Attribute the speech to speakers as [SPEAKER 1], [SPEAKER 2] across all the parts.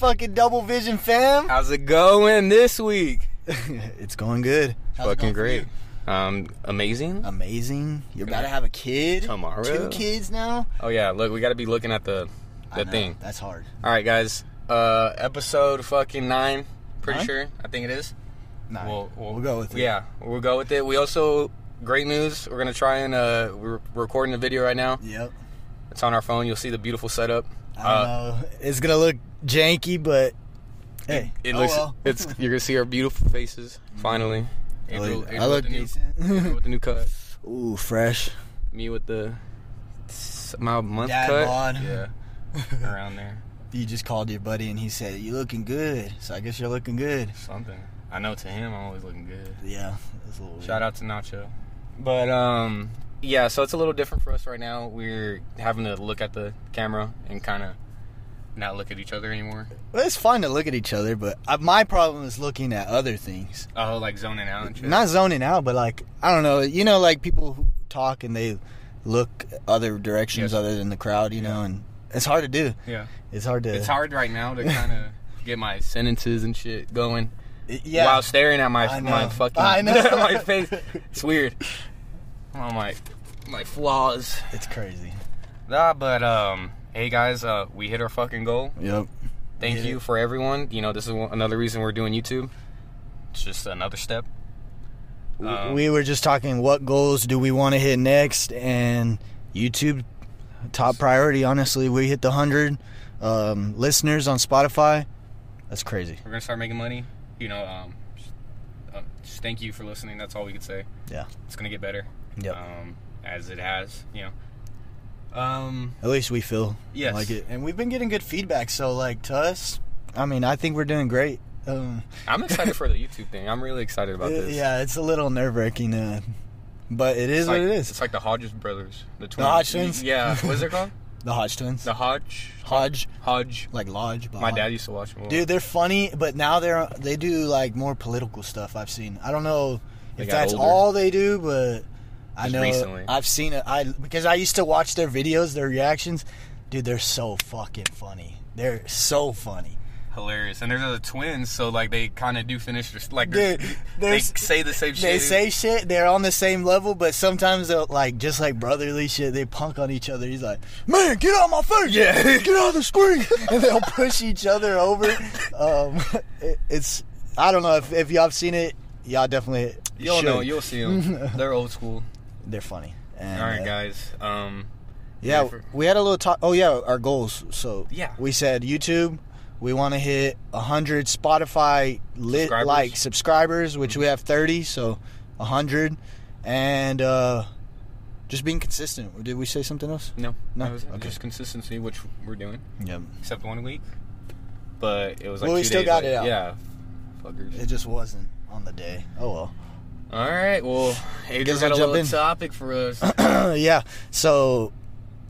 [SPEAKER 1] What's up, fucking double vision fam?
[SPEAKER 2] How's it going this week?
[SPEAKER 1] it's going good. How's
[SPEAKER 2] Fucking
[SPEAKER 1] going
[SPEAKER 2] great. Um, amazing.
[SPEAKER 1] Amazing. You're about to have a kid.
[SPEAKER 2] Tomorrow.
[SPEAKER 1] Two kids now.
[SPEAKER 2] Oh yeah, look, we got to be looking at the the
[SPEAKER 1] know,
[SPEAKER 2] thing.
[SPEAKER 1] That's hard.
[SPEAKER 2] All right, guys. Uh, episode fucking nine. Pretty
[SPEAKER 1] Nine?
[SPEAKER 2] sure. I think it is.
[SPEAKER 1] Nah,
[SPEAKER 2] We'll,
[SPEAKER 1] we'll, go with it.
[SPEAKER 2] Yeah, we'll go with it. We also great news. We're gonna try and uh, we're recording the video right now.
[SPEAKER 1] Yep.
[SPEAKER 2] It's on our phone. You'll see the beautiful setup.
[SPEAKER 1] I
[SPEAKER 2] Uh,
[SPEAKER 1] don't know. It's gonna look janky, but hey,
[SPEAKER 2] It
[SPEAKER 1] oh
[SPEAKER 2] looks.
[SPEAKER 1] well.
[SPEAKER 2] It's you're gonna see our beautiful faces finally.
[SPEAKER 1] I
[SPEAKER 2] Angel-
[SPEAKER 1] look-
[SPEAKER 2] Angel
[SPEAKER 1] I look
[SPEAKER 2] with the new-
[SPEAKER 1] decent.
[SPEAKER 2] With the new cut.
[SPEAKER 1] Ooh, fresh.
[SPEAKER 2] Me with the my month
[SPEAKER 1] Dad
[SPEAKER 2] cut.
[SPEAKER 1] bod.
[SPEAKER 2] Yeah, around there.
[SPEAKER 1] You just called your buddy and he said, "You looking good." So I guess you're looking good.
[SPEAKER 2] Something. I know to him, I'm always looking good.
[SPEAKER 1] Yeah. That's a little
[SPEAKER 2] Shout out to Nacho. But um, yeah. So it's a little different for us right now. We're having to look at the camera and kind of not look at each other anymore.
[SPEAKER 1] Well, it's fun to look at each other, but uh, my problem is looking at other things.
[SPEAKER 2] Oh, like zoning out and shit.
[SPEAKER 1] Not zoning out, but like I don't know. You know, like people who talk and they look other directions
[SPEAKER 2] Yes.
[SPEAKER 1] other than the crowd. You know, and it's hard to do.
[SPEAKER 2] yeah.
[SPEAKER 1] It's hard to.
[SPEAKER 2] It's hard right now to kind of get my sentences and shit going
[SPEAKER 1] Yeah.
[SPEAKER 2] while staring at my my fucking my face. It's weird. Oh my my flaws.
[SPEAKER 1] It's crazy.
[SPEAKER 2] Nah, but um, hey guys, uh, we hit our fucking goal.
[SPEAKER 1] Yep.
[SPEAKER 2] Thank
[SPEAKER 1] Hit
[SPEAKER 2] you
[SPEAKER 1] it.
[SPEAKER 2] for everyone. You know, this is one, another reason we're doing YouTube. It's just another step. Um,
[SPEAKER 1] we were just talking what goals do we want to hit next, and YouTube top priority. Honestly, we hit the hundred um, listeners on Spotify. That's crazy.
[SPEAKER 2] We're gonna start making money. You know, um, just, uh, just thank you for listening. That's all we could say.
[SPEAKER 1] Yeah.
[SPEAKER 2] It's gonna get better.
[SPEAKER 1] Yep.
[SPEAKER 2] Um, as it has. You know. Um.
[SPEAKER 1] At least we feel
[SPEAKER 2] Yes.
[SPEAKER 1] like it, and we've been getting good feedback. So, like to us, I mean, I think we're doing great. Um,
[SPEAKER 2] I'm excited for the YouTube thing. I'm really excited about this.
[SPEAKER 1] Yeah, it's a little nerve wracking, uh, but it is
[SPEAKER 2] It's
[SPEAKER 1] what it is.
[SPEAKER 2] It's like the Hodges brothers, the twins.
[SPEAKER 1] Hodge twins?
[SPEAKER 2] Yeah. What's it called?
[SPEAKER 1] the Hodge twins,
[SPEAKER 2] The Hodge.
[SPEAKER 1] Hodge,
[SPEAKER 2] Hodge.
[SPEAKER 1] like Lodge. but
[SPEAKER 2] My
[SPEAKER 1] Hodge.
[SPEAKER 2] dad used to watch them.
[SPEAKER 1] Dude, they're funny, but now they're they do like more political stuff. I've seen. I don't know
[SPEAKER 2] They
[SPEAKER 1] if that's
[SPEAKER 2] older.
[SPEAKER 1] all they do, but I know
[SPEAKER 2] recently.
[SPEAKER 1] I've seen it. I because I used to watch their videos, their reactions. Dude, they're so fucking funny. They're so funny.
[SPEAKER 2] hilarious. And they're the twins, so like they kind of do finish their like
[SPEAKER 1] Dude,
[SPEAKER 2] they say the same shit.
[SPEAKER 1] They say shit. They're on the same level, but sometimes they'll like just like brotherly shit. They punk on each other. He's like, "Man, get out of my face!
[SPEAKER 2] Yeah.
[SPEAKER 1] get out of the screen!" and they'll push each other over. Um, it, it's I don't know if if y'all have seen it. Y'all definitely
[SPEAKER 2] You'll
[SPEAKER 1] should.
[SPEAKER 2] know. You'll see them. they're old school.
[SPEAKER 1] They're funny. And,
[SPEAKER 2] All right,
[SPEAKER 1] uh,
[SPEAKER 2] guys. Um,
[SPEAKER 1] Yeah,
[SPEAKER 2] for-
[SPEAKER 1] we had a little talk. Oh yeah, our goals. So
[SPEAKER 2] Yeah.
[SPEAKER 1] we said YouTube. We want to hit hundred Spotify lit
[SPEAKER 2] Subscribers.
[SPEAKER 1] like subscribers, which we have thirty, so hundred, and uh, just being consistent. Did we say something else?
[SPEAKER 2] no,
[SPEAKER 1] No?
[SPEAKER 2] was.
[SPEAKER 1] Okay.
[SPEAKER 2] just consistency, which we're doing,
[SPEAKER 1] Yep.
[SPEAKER 2] except one week. But it was like
[SPEAKER 1] Well, we still
[SPEAKER 2] days
[SPEAKER 1] got
[SPEAKER 2] late.
[SPEAKER 1] it out.
[SPEAKER 2] Yeah, fuckers.
[SPEAKER 1] It just wasn't on the day. Oh well.
[SPEAKER 2] All right. Well, Adrian's
[SPEAKER 1] Guess I'll
[SPEAKER 2] got a
[SPEAKER 1] jump
[SPEAKER 2] little
[SPEAKER 1] in.
[SPEAKER 2] topic for us.
[SPEAKER 1] yeah. So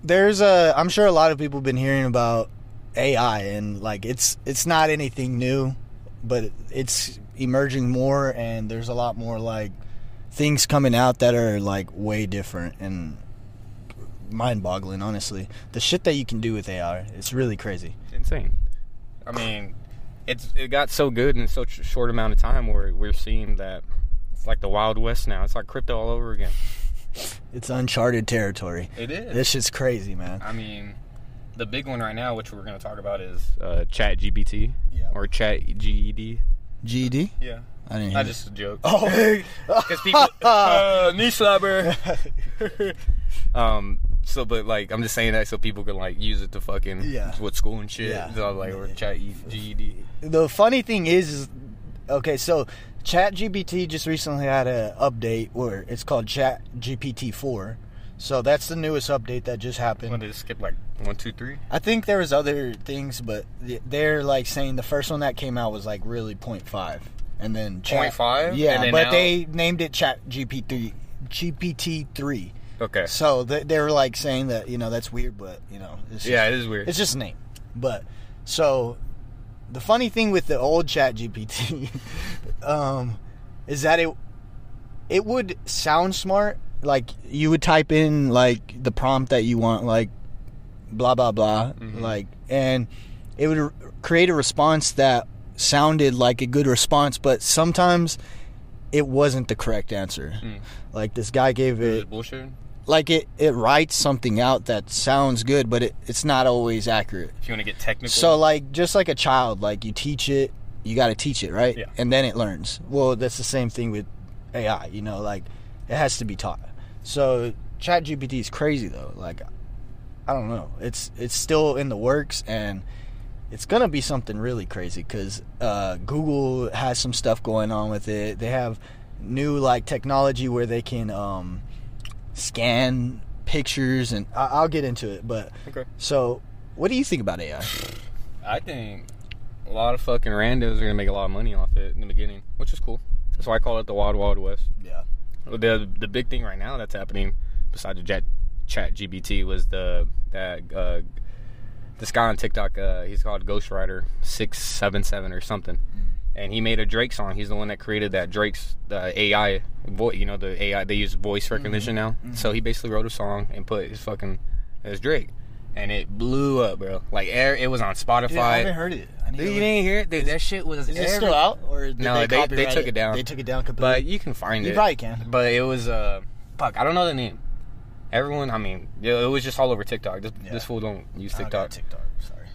[SPEAKER 1] there's a. I'm sure a lot of people have been hearing about AI and like it's it's not anything new, but it's emerging more and there's a lot more like things coming out that are like way different and mind-boggling. Honestly, the shit that you can do with AI, it's really crazy.
[SPEAKER 2] insane. I mean, it's it got so good in such a short amount of time where we're seeing that it's like the Wild West now. It's like crypto all over again.
[SPEAKER 1] It's uncharted territory.
[SPEAKER 2] It is.
[SPEAKER 1] This shit's crazy, man.
[SPEAKER 2] I mean, the big one right now, which we're going to talk about, is uh, Chat GPT
[SPEAKER 1] Yeah.
[SPEAKER 2] or Chat GED.
[SPEAKER 1] GED?
[SPEAKER 2] Yeah,
[SPEAKER 1] I didn't hear.
[SPEAKER 2] I
[SPEAKER 1] it.
[SPEAKER 2] just a joke.
[SPEAKER 1] Oh.
[SPEAKER 2] Because people, uh, knee slapper. um. So, but like, I'm just saying that so people can like use it to fucking
[SPEAKER 1] Yeah.
[SPEAKER 2] with school and shit.
[SPEAKER 1] Yeah.
[SPEAKER 2] So, like, or Chat E- GED.
[SPEAKER 1] the funny thing is, is okay so chat gpt just recently had an update where it's called chat gpt 4 so that's the newest update that just happened
[SPEAKER 2] When did it skip like one, two, three?
[SPEAKER 1] i think there was other things but they're like saying the first one that came out was like really 0.5 and then chat,
[SPEAKER 2] 0.5?
[SPEAKER 1] yeah
[SPEAKER 2] And
[SPEAKER 1] but
[SPEAKER 2] now-
[SPEAKER 1] they named it chat gpt gpt 3
[SPEAKER 2] Okay.
[SPEAKER 1] so they, they were like saying that you know that's weird but you know it's
[SPEAKER 2] Yeah, it is weird.
[SPEAKER 1] it's just a name. But so the funny thing with the old Chat GPT um, is that it it would sound smart. Like you would type in like the prompt that you want, like blah blah blah,
[SPEAKER 2] Mhm.
[SPEAKER 1] like and it would r- create a response that sounded like a good response, but sometimes it wasn't the correct answer.
[SPEAKER 2] Mm.
[SPEAKER 1] Like this guy gave it
[SPEAKER 2] it bullshit?
[SPEAKER 1] Like it it writes something out that sounds good, but it, it's not always accurate.
[SPEAKER 2] If you want to get technical.
[SPEAKER 1] So like just like a child, like you teach it, you got to teach it, right?
[SPEAKER 2] Yeah.
[SPEAKER 1] And then it learns. Well, that's the same thing with AI. You know, like it has to be taught. So ChatGPT is crazy though. Like I don't know. It's it's still in the works and it's gonna be something really crazy because uh, Google has some stuff going on with it. They have new like technology where they can um, scan pictures, and I- I'll get into it. But
[SPEAKER 2] Okay.
[SPEAKER 1] so, what do you think about AI?
[SPEAKER 2] I think a lot of fucking randos are gonna make a lot of money off it in the beginning, which is cool. That's why I call it the Wild Wild West.
[SPEAKER 1] Yeah.
[SPEAKER 2] The the big thing right now that's happening, besides the Chat Chat GPT, was the that uh, this guy on TikTok. Uh, he's called Ghostwriter six seven seven or something, and he made a Drake song. He's the one that created that Drake's uh, AI voice. You know the AI they use voice recognition now. So he basically wrote a song and put his fucking as Drake, and it blew up, bro. Like air, it was on Spotify.
[SPEAKER 1] Dude, I haven't heard it. I
[SPEAKER 2] Dude, you didn't hear it? Dude, that shit was
[SPEAKER 1] Is it still out or
[SPEAKER 2] No,
[SPEAKER 1] they,
[SPEAKER 2] they- they took it down.
[SPEAKER 1] They took it down completely.
[SPEAKER 2] But you can find
[SPEAKER 1] You
[SPEAKER 2] it.
[SPEAKER 1] You probably can.
[SPEAKER 2] But it was uh fuck, I don't know the name. Everyone, I mean, it was just all over TikTok. This,
[SPEAKER 1] Yeah.
[SPEAKER 2] this fool don't use TikTok.
[SPEAKER 1] TikTok. Sorry.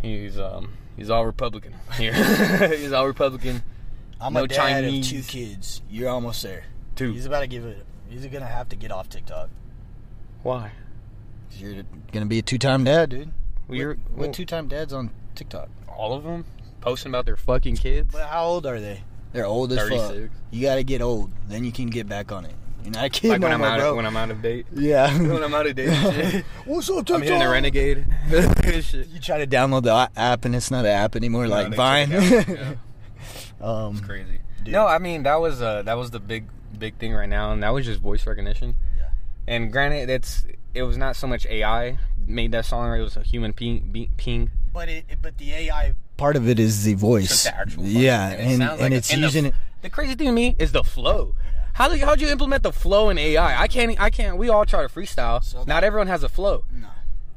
[SPEAKER 2] He's um he's all Republican here. he's all Republican.
[SPEAKER 1] I'm
[SPEAKER 2] No
[SPEAKER 1] a dad
[SPEAKER 2] Chinese.
[SPEAKER 1] of two kids. You're almost there.
[SPEAKER 2] Two.
[SPEAKER 1] He's about to give it. He's gonna have to get off TikTok.
[SPEAKER 2] Why?
[SPEAKER 1] 'Cause You're gonna be a two-time dad, dude.
[SPEAKER 2] Well, you're
[SPEAKER 1] what,
[SPEAKER 2] well,
[SPEAKER 1] what two-time dads on TikTok?
[SPEAKER 2] all of them posting about their fucking kids.
[SPEAKER 1] But how old are they? They're old as fuck. You gotta get old, then you can get back on it. You're not a kid
[SPEAKER 2] Like
[SPEAKER 1] no
[SPEAKER 2] when I'm
[SPEAKER 1] more,
[SPEAKER 2] out
[SPEAKER 1] bro.
[SPEAKER 2] of, when I'm out of date.
[SPEAKER 1] yeah.
[SPEAKER 2] when I'm out of date. shit.
[SPEAKER 1] What's up, TikTok?
[SPEAKER 2] I'm hitting a renegade.
[SPEAKER 1] You try to download the app and it's not an app anymore,
[SPEAKER 2] No,
[SPEAKER 1] like Vine.
[SPEAKER 2] took it out. Yeah.
[SPEAKER 1] um,
[SPEAKER 2] It's crazy.
[SPEAKER 1] Dude.
[SPEAKER 2] No, I mean that was uh that was the big big thing right now, and that was just voice recognition.
[SPEAKER 1] Yeah.
[SPEAKER 2] And granted, it's it was not so much AI made that song; it was a human ping. ping.
[SPEAKER 1] But it, but the AI part of it is the voice. Yeah,
[SPEAKER 2] it
[SPEAKER 1] and and
[SPEAKER 2] like-
[SPEAKER 1] it's
[SPEAKER 2] and the-
[SPEAKER 1] using it.
[SPEAKER 2] The crazy thing to me is the flow. How do you, how'd you implement the flow in AI? I can't. I can't. We all try to freestyle.
[SPEAKER 1] So
[SPEAKER 2] Not everyone has a flow,
[SPEAKER 1] No.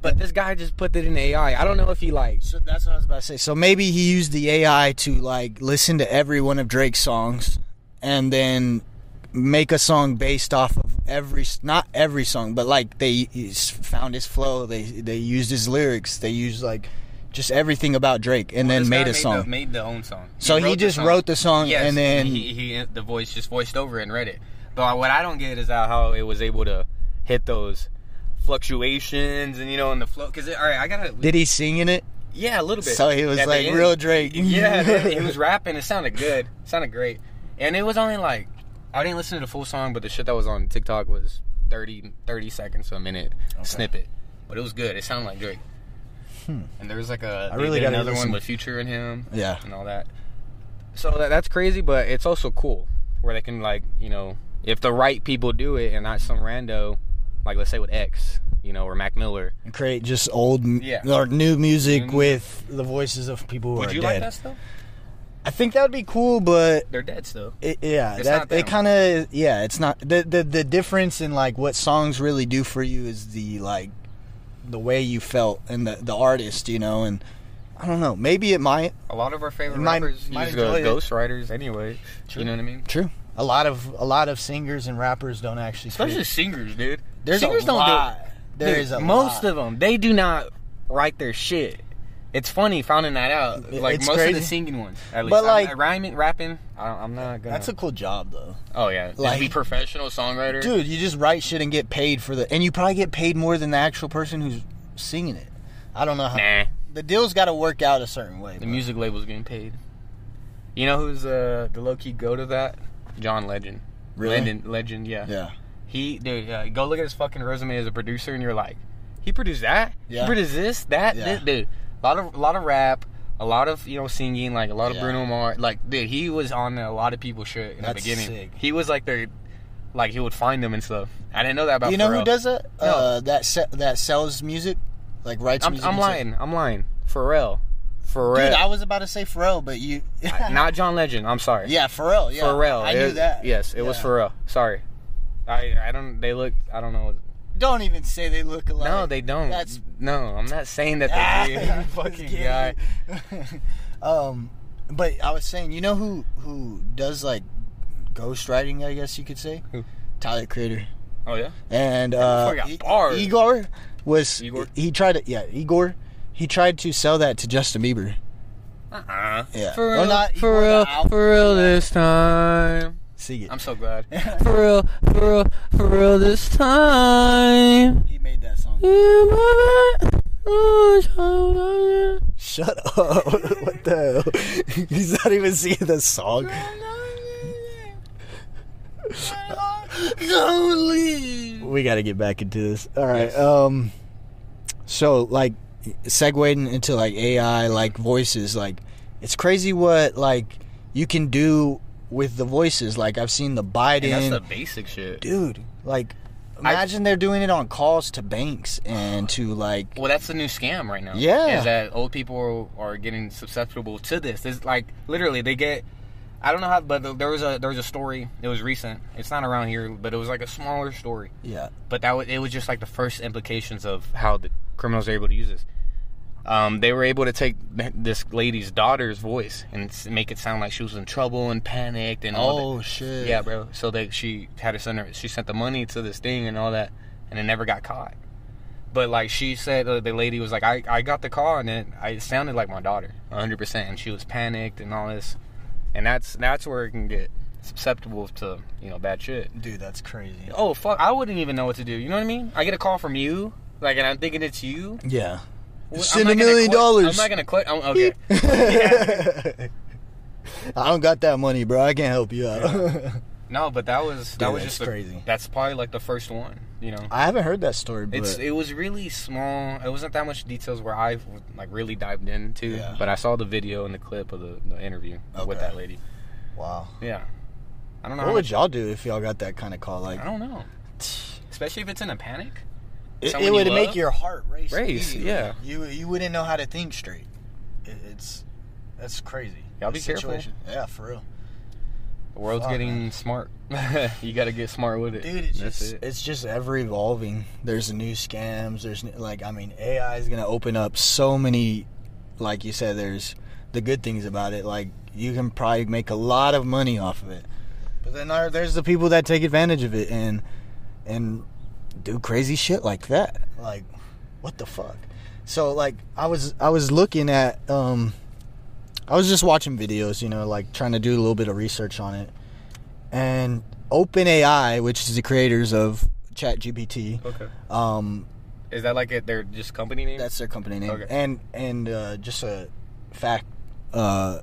[SPEAKER 2] but this guy just put it in AI. I don't know if he like.
[SPEAKER 1] So that's what I was about to say. So maybe he used the AI to like listen to every one of Drake's songs, and then make a song based off of every not every song, but like they found his flow. They they used his lyrics. They used like just everything about Drake, and
[SPEAKER 2] Well,
[SPEAKER 1] then made a song.
[SPEAKER 2] The, made the own song.
[SPEAKER 1] So he
[SPEAKER 2] the
[SPEAKER 1] just wrote the song
[SPEAKER 2] Yes,
[SPEAKER 1] and then-
[SPEAKER 2] he, he the voice just voiced over and read it. But what I don't get is how, it was able to hit those fluctuations and you know in the flow. Because all right, I gotta.
[SPEAKER 1] Did he sing in it?
[SPEAKER 2] yeah, a little bit.
[SPEAKER 1] So he was
[SPEAKER 2] At
[SPEAKER 1] like real Drake.
[SPEAKER 2] Yeah, he was rapping. It sounded good. It sounded great. And it was only like I didn't listen to the full song, but the shit that was on TikTok was 30, 30 seconds to a minute snippet. But it was good. It sounded like Drake. Hmm. And there was like a
[SPEAKER 1] I really gotta
[SPEAKER 2] another one with Future in him
[SPEAKER 1] Yeah.
[SPEAKER 2] and all that. So that, that's crazy, but it's also cool where they can like you know if the right people do it and not some rando like let's say with X, you know, or Mac Miller.
[SPEAKER 1] And create just old
[SPEAKER 2] Yeah.
[SPEAKER 1] or new music
[SPEAKER 2] New music.
[SPEAKER 1] with the voices of people who
[SPEAKER 2] Would
[SPEAKER 1] are
[SPEAKER 2] you
[SPEAKER 1] dead.
[SPEAKER 2] like that stuff?
[SPEAKER 1] I think that would be cool, but
[SPEAKER 2] They're dead still.
[SPEAKER 1] It, yeah,
[SPEAKER 2] It's
[SPEAKER 1] that it kind of yeah, it's not the, the the difference in like what songs really do for you is the like the way you felt and the the artist, you know, and I don't know, maybe it might.
[SPEAKER 2] A lot of our favorite
[SPEAKER 1] Might-
[SPEAKER 2] rappers
[SPEAKER 1] might
[SPEAKER 2] use
[SPEAKER 1] enjoy
[SPEAKER 2] ghost writers anyway.
[SPEAKER 1] True.
[SPEAKER 2] You know what I mean?
[SPEAKER 1] True. A lot of a lot of singers and rappers don't actually.
[SPEAKER 2] Especially singers, dude.
[SPEAKER 1] there's
[SPEAKER 2] singers
[SPEAKER 1] a
[SPEAKER 2] don't
[SPEAKER 1] lot.
[SPEAKER 2] do.
[SPEAKER 1] There
[SPEAKER 2] Dude,
[SPEAKER 1] is a
[SPEAKER 2] most
[SPEAKER 1] lot.
[SPEAKER 2] of them. They do not write their shit. It's funny finding that out. Like
[SPEAKER 1] it's
[SPEAKER 2] most of the singing ones, at least.
[SPEAKER 1] But,
[SPEAKER 2] I'm-
[SPEAKER 1] like-
[SPEAKER 2] rhyming, rapping, I, I'm not gonna.
[SPEAKER 1] That's a cool job though,
[SPEAKER 2] oh yeah, like be professional songwriter.
[SPEAKER 1] dude. You just write shit and get paid for the, and you probably get paid more than the actual person who's singing it. I don't know how.
[SPEAKER 2] Nah,
[SPEAKER 1] The deal's got to work out a certain way.
[SPEAKER 2] the music label's getting paid. You know who's uh, the low key go to that? John Legend.
[SPEAKER 1] Really?
[SPEAKER 2] Legend, Legend, yeah.
[SPEAKER 1] Yeah.
[SPEAKER 2] He, dude, uh, go look at his fucking resume as a producer, and you're like, he produced that.
[SPEAKER 1] Yeah.
[SPEAKER 2] He produced this, that,
[SPEAKER 1] Yeah.
[SPEAKER 2] this, dude. A lot of, a lot of rap, a lot of you know singing, like a lot of
[SPEAKER 1] Yeah.
[SPEAKER 2] Bruno Mars. Like, dude, he was on a lot of people's shit in
[SPEAKER 1] That's
[SPEAKER 2] the beginning.
[SPEAKER 1] sick.
[SPEAKER 2] He was like their, like he would find them and stuff. I didn't know that about.
[SPEAKER 1] you know
[SPEAKER 2] Pharrell.
[SPEAKER 1] who does that?
[SPEAKER 2] No.
[SPEAKER 1] Uh, that se- that sells music, like writes
[SPEAKER 2] I'm,
[SPEAKER 1] music.
[SPEAKER 2] I'm
[SPEAKER 1] and stuff?
[SPEAKER 2] lying. I'm lying. Pharrell. Pharrell.
[SPEAKER 1] Dude, I was about to say Pharrell, but you.
[SPEAKER 2] Not John Legend. I'm sorry.
[SPEAKER 1] yeah, Pharrell. Yeah,
[SPEAKER 2] Pharrell.
[SPEAKER 1] I
[SPEAKER 2] It-
[SPEAKER 1] knew that.
[SPEAKER 2] Yes, it was
[SPEAKER 1] Yeah.
[SPEAKER 2] Pharrell. Sorry. I I don't. They look. I don't know.
[SPEAKER 1] Don't even say they look alike.
[SPEAKER 2] No, they don't.
[SPEAKER 1] That's
[SPEAKER 2] no. I'm not saying that
[SPEAKER 1] Ah,
[SPEAKER 2] they do.
[SPEAKER 1] I'm
[SPEAKER 2] fucking guy.
[SPEAKER 1] um, but I was saying, you know who who does like ghostwriting? I guess you could say.
[SPEAKER 2] Who?
[SPEAKER 1] Tyler Creator.
[SPEAKER 2] Oh yeah.
[SPEAKER 1] And uh,
[SPEAKER 2] got
[SPEAKER 1] E- Igor was
[SPEAKER 2] Igor?
[SPEAKER 1] he tried to yeah Igor he tried to sell that to Justin Bieber.
[SPEAKER 2] Uh-uh.
[SPEAKER 1] Yeah.
[SPEAKER 2] For real.
[SPEAKER 1] not
[SPEAKER 2] for real. For real this time.
[SPEAKER 1] See it.
[SPEAKER 2] I'm so glad. for real. For real. For real this time.
[SPEAKER 1] he made that song. Shut up! what the hell? He's not even singing the song. Shut up. We got to get back into this. All right. Um. So like, segueing into like AI, like voices, like it's crazy what like you can do with the voices. Like I've seen the Biden,
[SPEAKER 2] And that's the basic shit.
[SPEAKER 1] dude. Like, imagine they're doing it on calls to banks and to like.
[SPEAKER 2] Well, that's the new scam right now.
[SPEAKER 1] Yeah.
[SPEAKER 2] is that old people are getting susceptible to this. It's like literally they get. I don't know how, but there was a there was a story. It was recent. It's not around here, but it was like a smaller story.
[SPEAKER 1] Yeah.
[SPEAKER 2] But that was, it was just like the first implications of how the criminals are able to use this. Um, they were able to take this lady's daughter's voice and make it sound like she was in trouble and panicked and all that.
[SPEAKER 1] Oh shit.
[SPEAKER 2] Yeah, bro. So they she had to send her. She sent the money to this thing and all that, and it never got caught. But like she said, uh, the lady was like, "I, I got the call and it, I, it sounded like my daughter, 100 percent." And she was panicked and all this, and that's that's where it can get susceptible to you know bad shit.
[SPEAKER 1] Dude, that's crazy.
[SPEAKER 2] Oh fuck! I wouldn't even know what to do. You know what I mean? I get a call from you, like, and I'm thinking it's you.
[SPEAKER 1] Yeah. Send a million
[SPEAKER 2] quit-
[SPEAKER 1] dollars.
[SPEAKER 2] I'm not gonna quit. I'm, okay.
[SPEAKER 1] I don't got that money, bro. I can't help you out.
[SPEAKER 2] No, but that was that
[SPEAKER 1] Dude,
[SPEAKER 2] was just the-
[SPEAKER 1] crazy.
[SPEAKER 2] that's probably like the first one. You know.
[SPEAKER 1] I haven't heard that story, but
[SPEAKER 2] It's it was really small. It wasn't that much details where I like really dived into.
[SPEAKER 1] Yeah.
[SPEAKER 2] But I saw the video and the clip of the, the interview with that lady.
[SPEAKER 1] wow.
[SPEAKER 2] Yeah. I don't know.
[SPEAKER 1] What would y'all do if y'all got that kind of call? Like,
[SPEAKER 2] I don't know. Especially if it's in a panic.
[SPEAKER 1] It, it would make your heart race.
[SPEAKER 2] Race, yeah.
[SPEAKER 1] You you wouldn't know how to think straight. It, it's that's crazy.
[SPEAKER 2] Y'all be
[SPEAKER 1] This
[SPEAKER 2] careful.
[SPEAKER 1] Yeah, for real,
[SPEAKER 2] The world's
[SPEAKER 1] Fuck,
[SPEAKER 2] getting
[SPEAKER 1] man.
[SPEAKER 2] smart. you got to get smart with it.
[SPEAKER 1] dude. It's
[SPEAKER 2] That's
[SPEAKER 1] just
[SPEAKER 2] it.
[SPEAKER 1] it's just ever evolving. There's new scams. There's new- like I mean, AI is gonna open up so many. Like you said, there's the good things about it. Like you can probably make a lot of money off of it. But then there's the people that take advantage of it and and do crazy shit like that. Like, what the fuck? So like I was I was looking at um I was just watching videos, you know, like trying to do a little bit of research on it. And OpenAI, which is the creators of ChatGPT,
[SPEAKER 2] Okay.
[SPEAKER 1] um,
[SPEAKER 2] Is that like a, their just company name?
[SPEAKER 1] that's their company name.
[SPEAKER 2] Okay.
[SPEAKER 1] And and uh, just a fact, uh,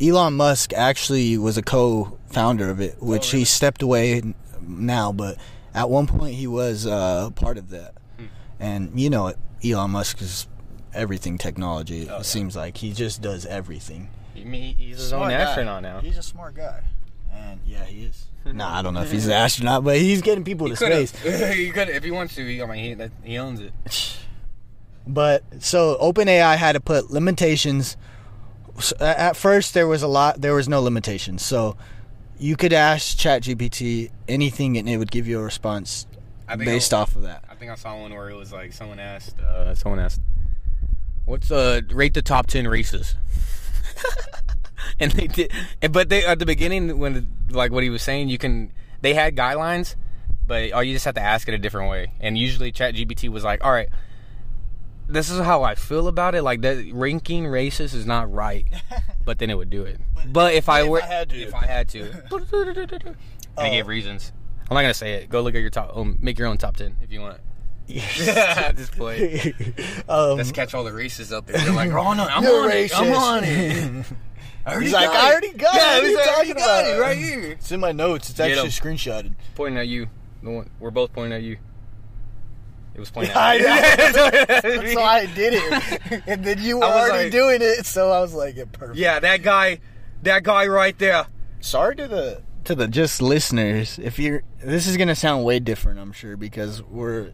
[SPEAKER 1] Elon Musk actually was a co-founder of it, which
[SPEAKER 2] really?
[SPEAKER 1] he stepped away now, but at one point he was uh, part of that.
[SPEAKER 2] Hmm.
[SPEAKER 1] And you know, Elon Musk is everything technology. It
[SPEAKER 2] Oh, yeah.
[SPEAKER 1] seems like he just does everything.
[SPEAKER 2] You mean he's his own
[SPEAKER 1] Smart guy.
[SPEAKER 2] astronaut now.
[SPEAKER 1] He's a smart guy, and yeah, he is. nah, I don't know if he's an astronaut, but he's getting people
[SPEAKER 2] He
[SPEAKER 1] to space.
[SPEAKER 2] he could if he wants to. He, I mean, he, he owns it.
[SPEAKER 1] But so OpenAI had to put limitations. s- At first, there was a lot. There was no limitations. So you could ask ChatGPT anything, and it would give you a response based
[SPEAKER 2] I,
[SPEAKER 1] off of that.
[SPEAKER 2] I think I saw one where it was like someone asked. Uh, someone asked, "What's uh rate the top ten races?" and they did, but they at the beginning when like what he was saying, you can they had guidelines, but oh, you just have to ask it a different way. And usually, ChatGPT was like, "All right." This is how I feel about it. Like that, ranking races is not right, but then it would do it. But, if I
[SPEAKER 1] if
[SPEAKER 2] were,
[SPEAKER 1] I had to.
[SPEAKER 2] if I had to, and
[SPEAKER 1] Oh.
[SPEAKER 2] gave reasons. I'm not gonna say it. Go look at your top. Um, make your own top ten if you want. Just play.
[SPEAKER 1] um,
[SPEAKER 2] Let's catch all the races out there. They're like, oh no, I'm on it. I'm on it. I already
[SPEAKER 1] He's like,
[SPEAKER 2] got
[SPEAKER 1] I
[SPEAKER 2] it."
[SPEAKER 1] already got it.
[SPEAKER 2] Yeah,
[SPEAKER 1] What are
[SPEAKER 2] he's
[SPEAKER 1] you
[SPEAKER 2] like,
[SPEAKER 1] talking about?
[SPEAKER 2] it right here.
[SPEAKER 1] It's in my notes. It's
[SPEAKER 2] Get
[SPEAKER 1] actually screenshotted.
[SPEAKER 2] Pointing at you. We're both pointing at you. It was pointing
[SPEAKER 1] I
[SPEAKER 2] at
[SPEAKER 1] know. so I did it, and then you were already
[SPEAKER 2] like-
[SPEAKER 1] doing it. So I was like, yeah, perfect.
[SPEAKER 2] yeah, that guy, that guy right there.
[SPEAKER 1] sorry to the to the just listeners if you're this is gonna sound way different i'm sure because we're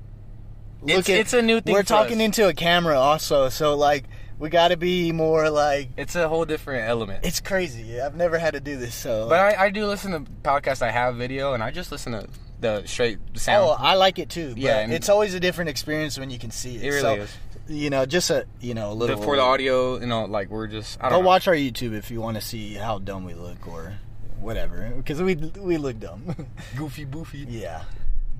[SPEAKER 2] It's-
[SPEAKER 1] looking-
[SPEAKER 2] it's a new thing
[SPEAKER 1] we're
[SPEAKER 2] for
[SPEAKER 1] talking
[SPEAKER 2] us.
[SPEAKER 1] into a camera also so like we gotta be more like
[SPEAKER 2] It's a whole different element.
[SPEAKER 1] it's crazy i've never had to do this so
[SPEAKER 2] But I, I do listen to podcasts. I have video, and I just listen to the straight sound.
[SPEAKER 1] Oh, I like it too. But
[SPEAKER 2] Yeah,
[SPEAKER 1] it's always a different experience when you can see it.
[SPEAKER 2] it really
[SPEAKER 1] So,
[SPEAKER 2] is.
[SPEAKER 1] You know, just a you know a
[SPEAKER 2] The-
[SPEAKER 1] little
[SPEAKER 2] for the audio, you know, like we're just. I
[SPEAKER 1] Go
[SPEAKER 2] don't know.
[SPEAKER 1] watch our YouTube if you want to see how dumb we look or whatever, because we we look dumb.
[SPEAKER 2] goofy, boofy.
[SPEAKER 1] yeah,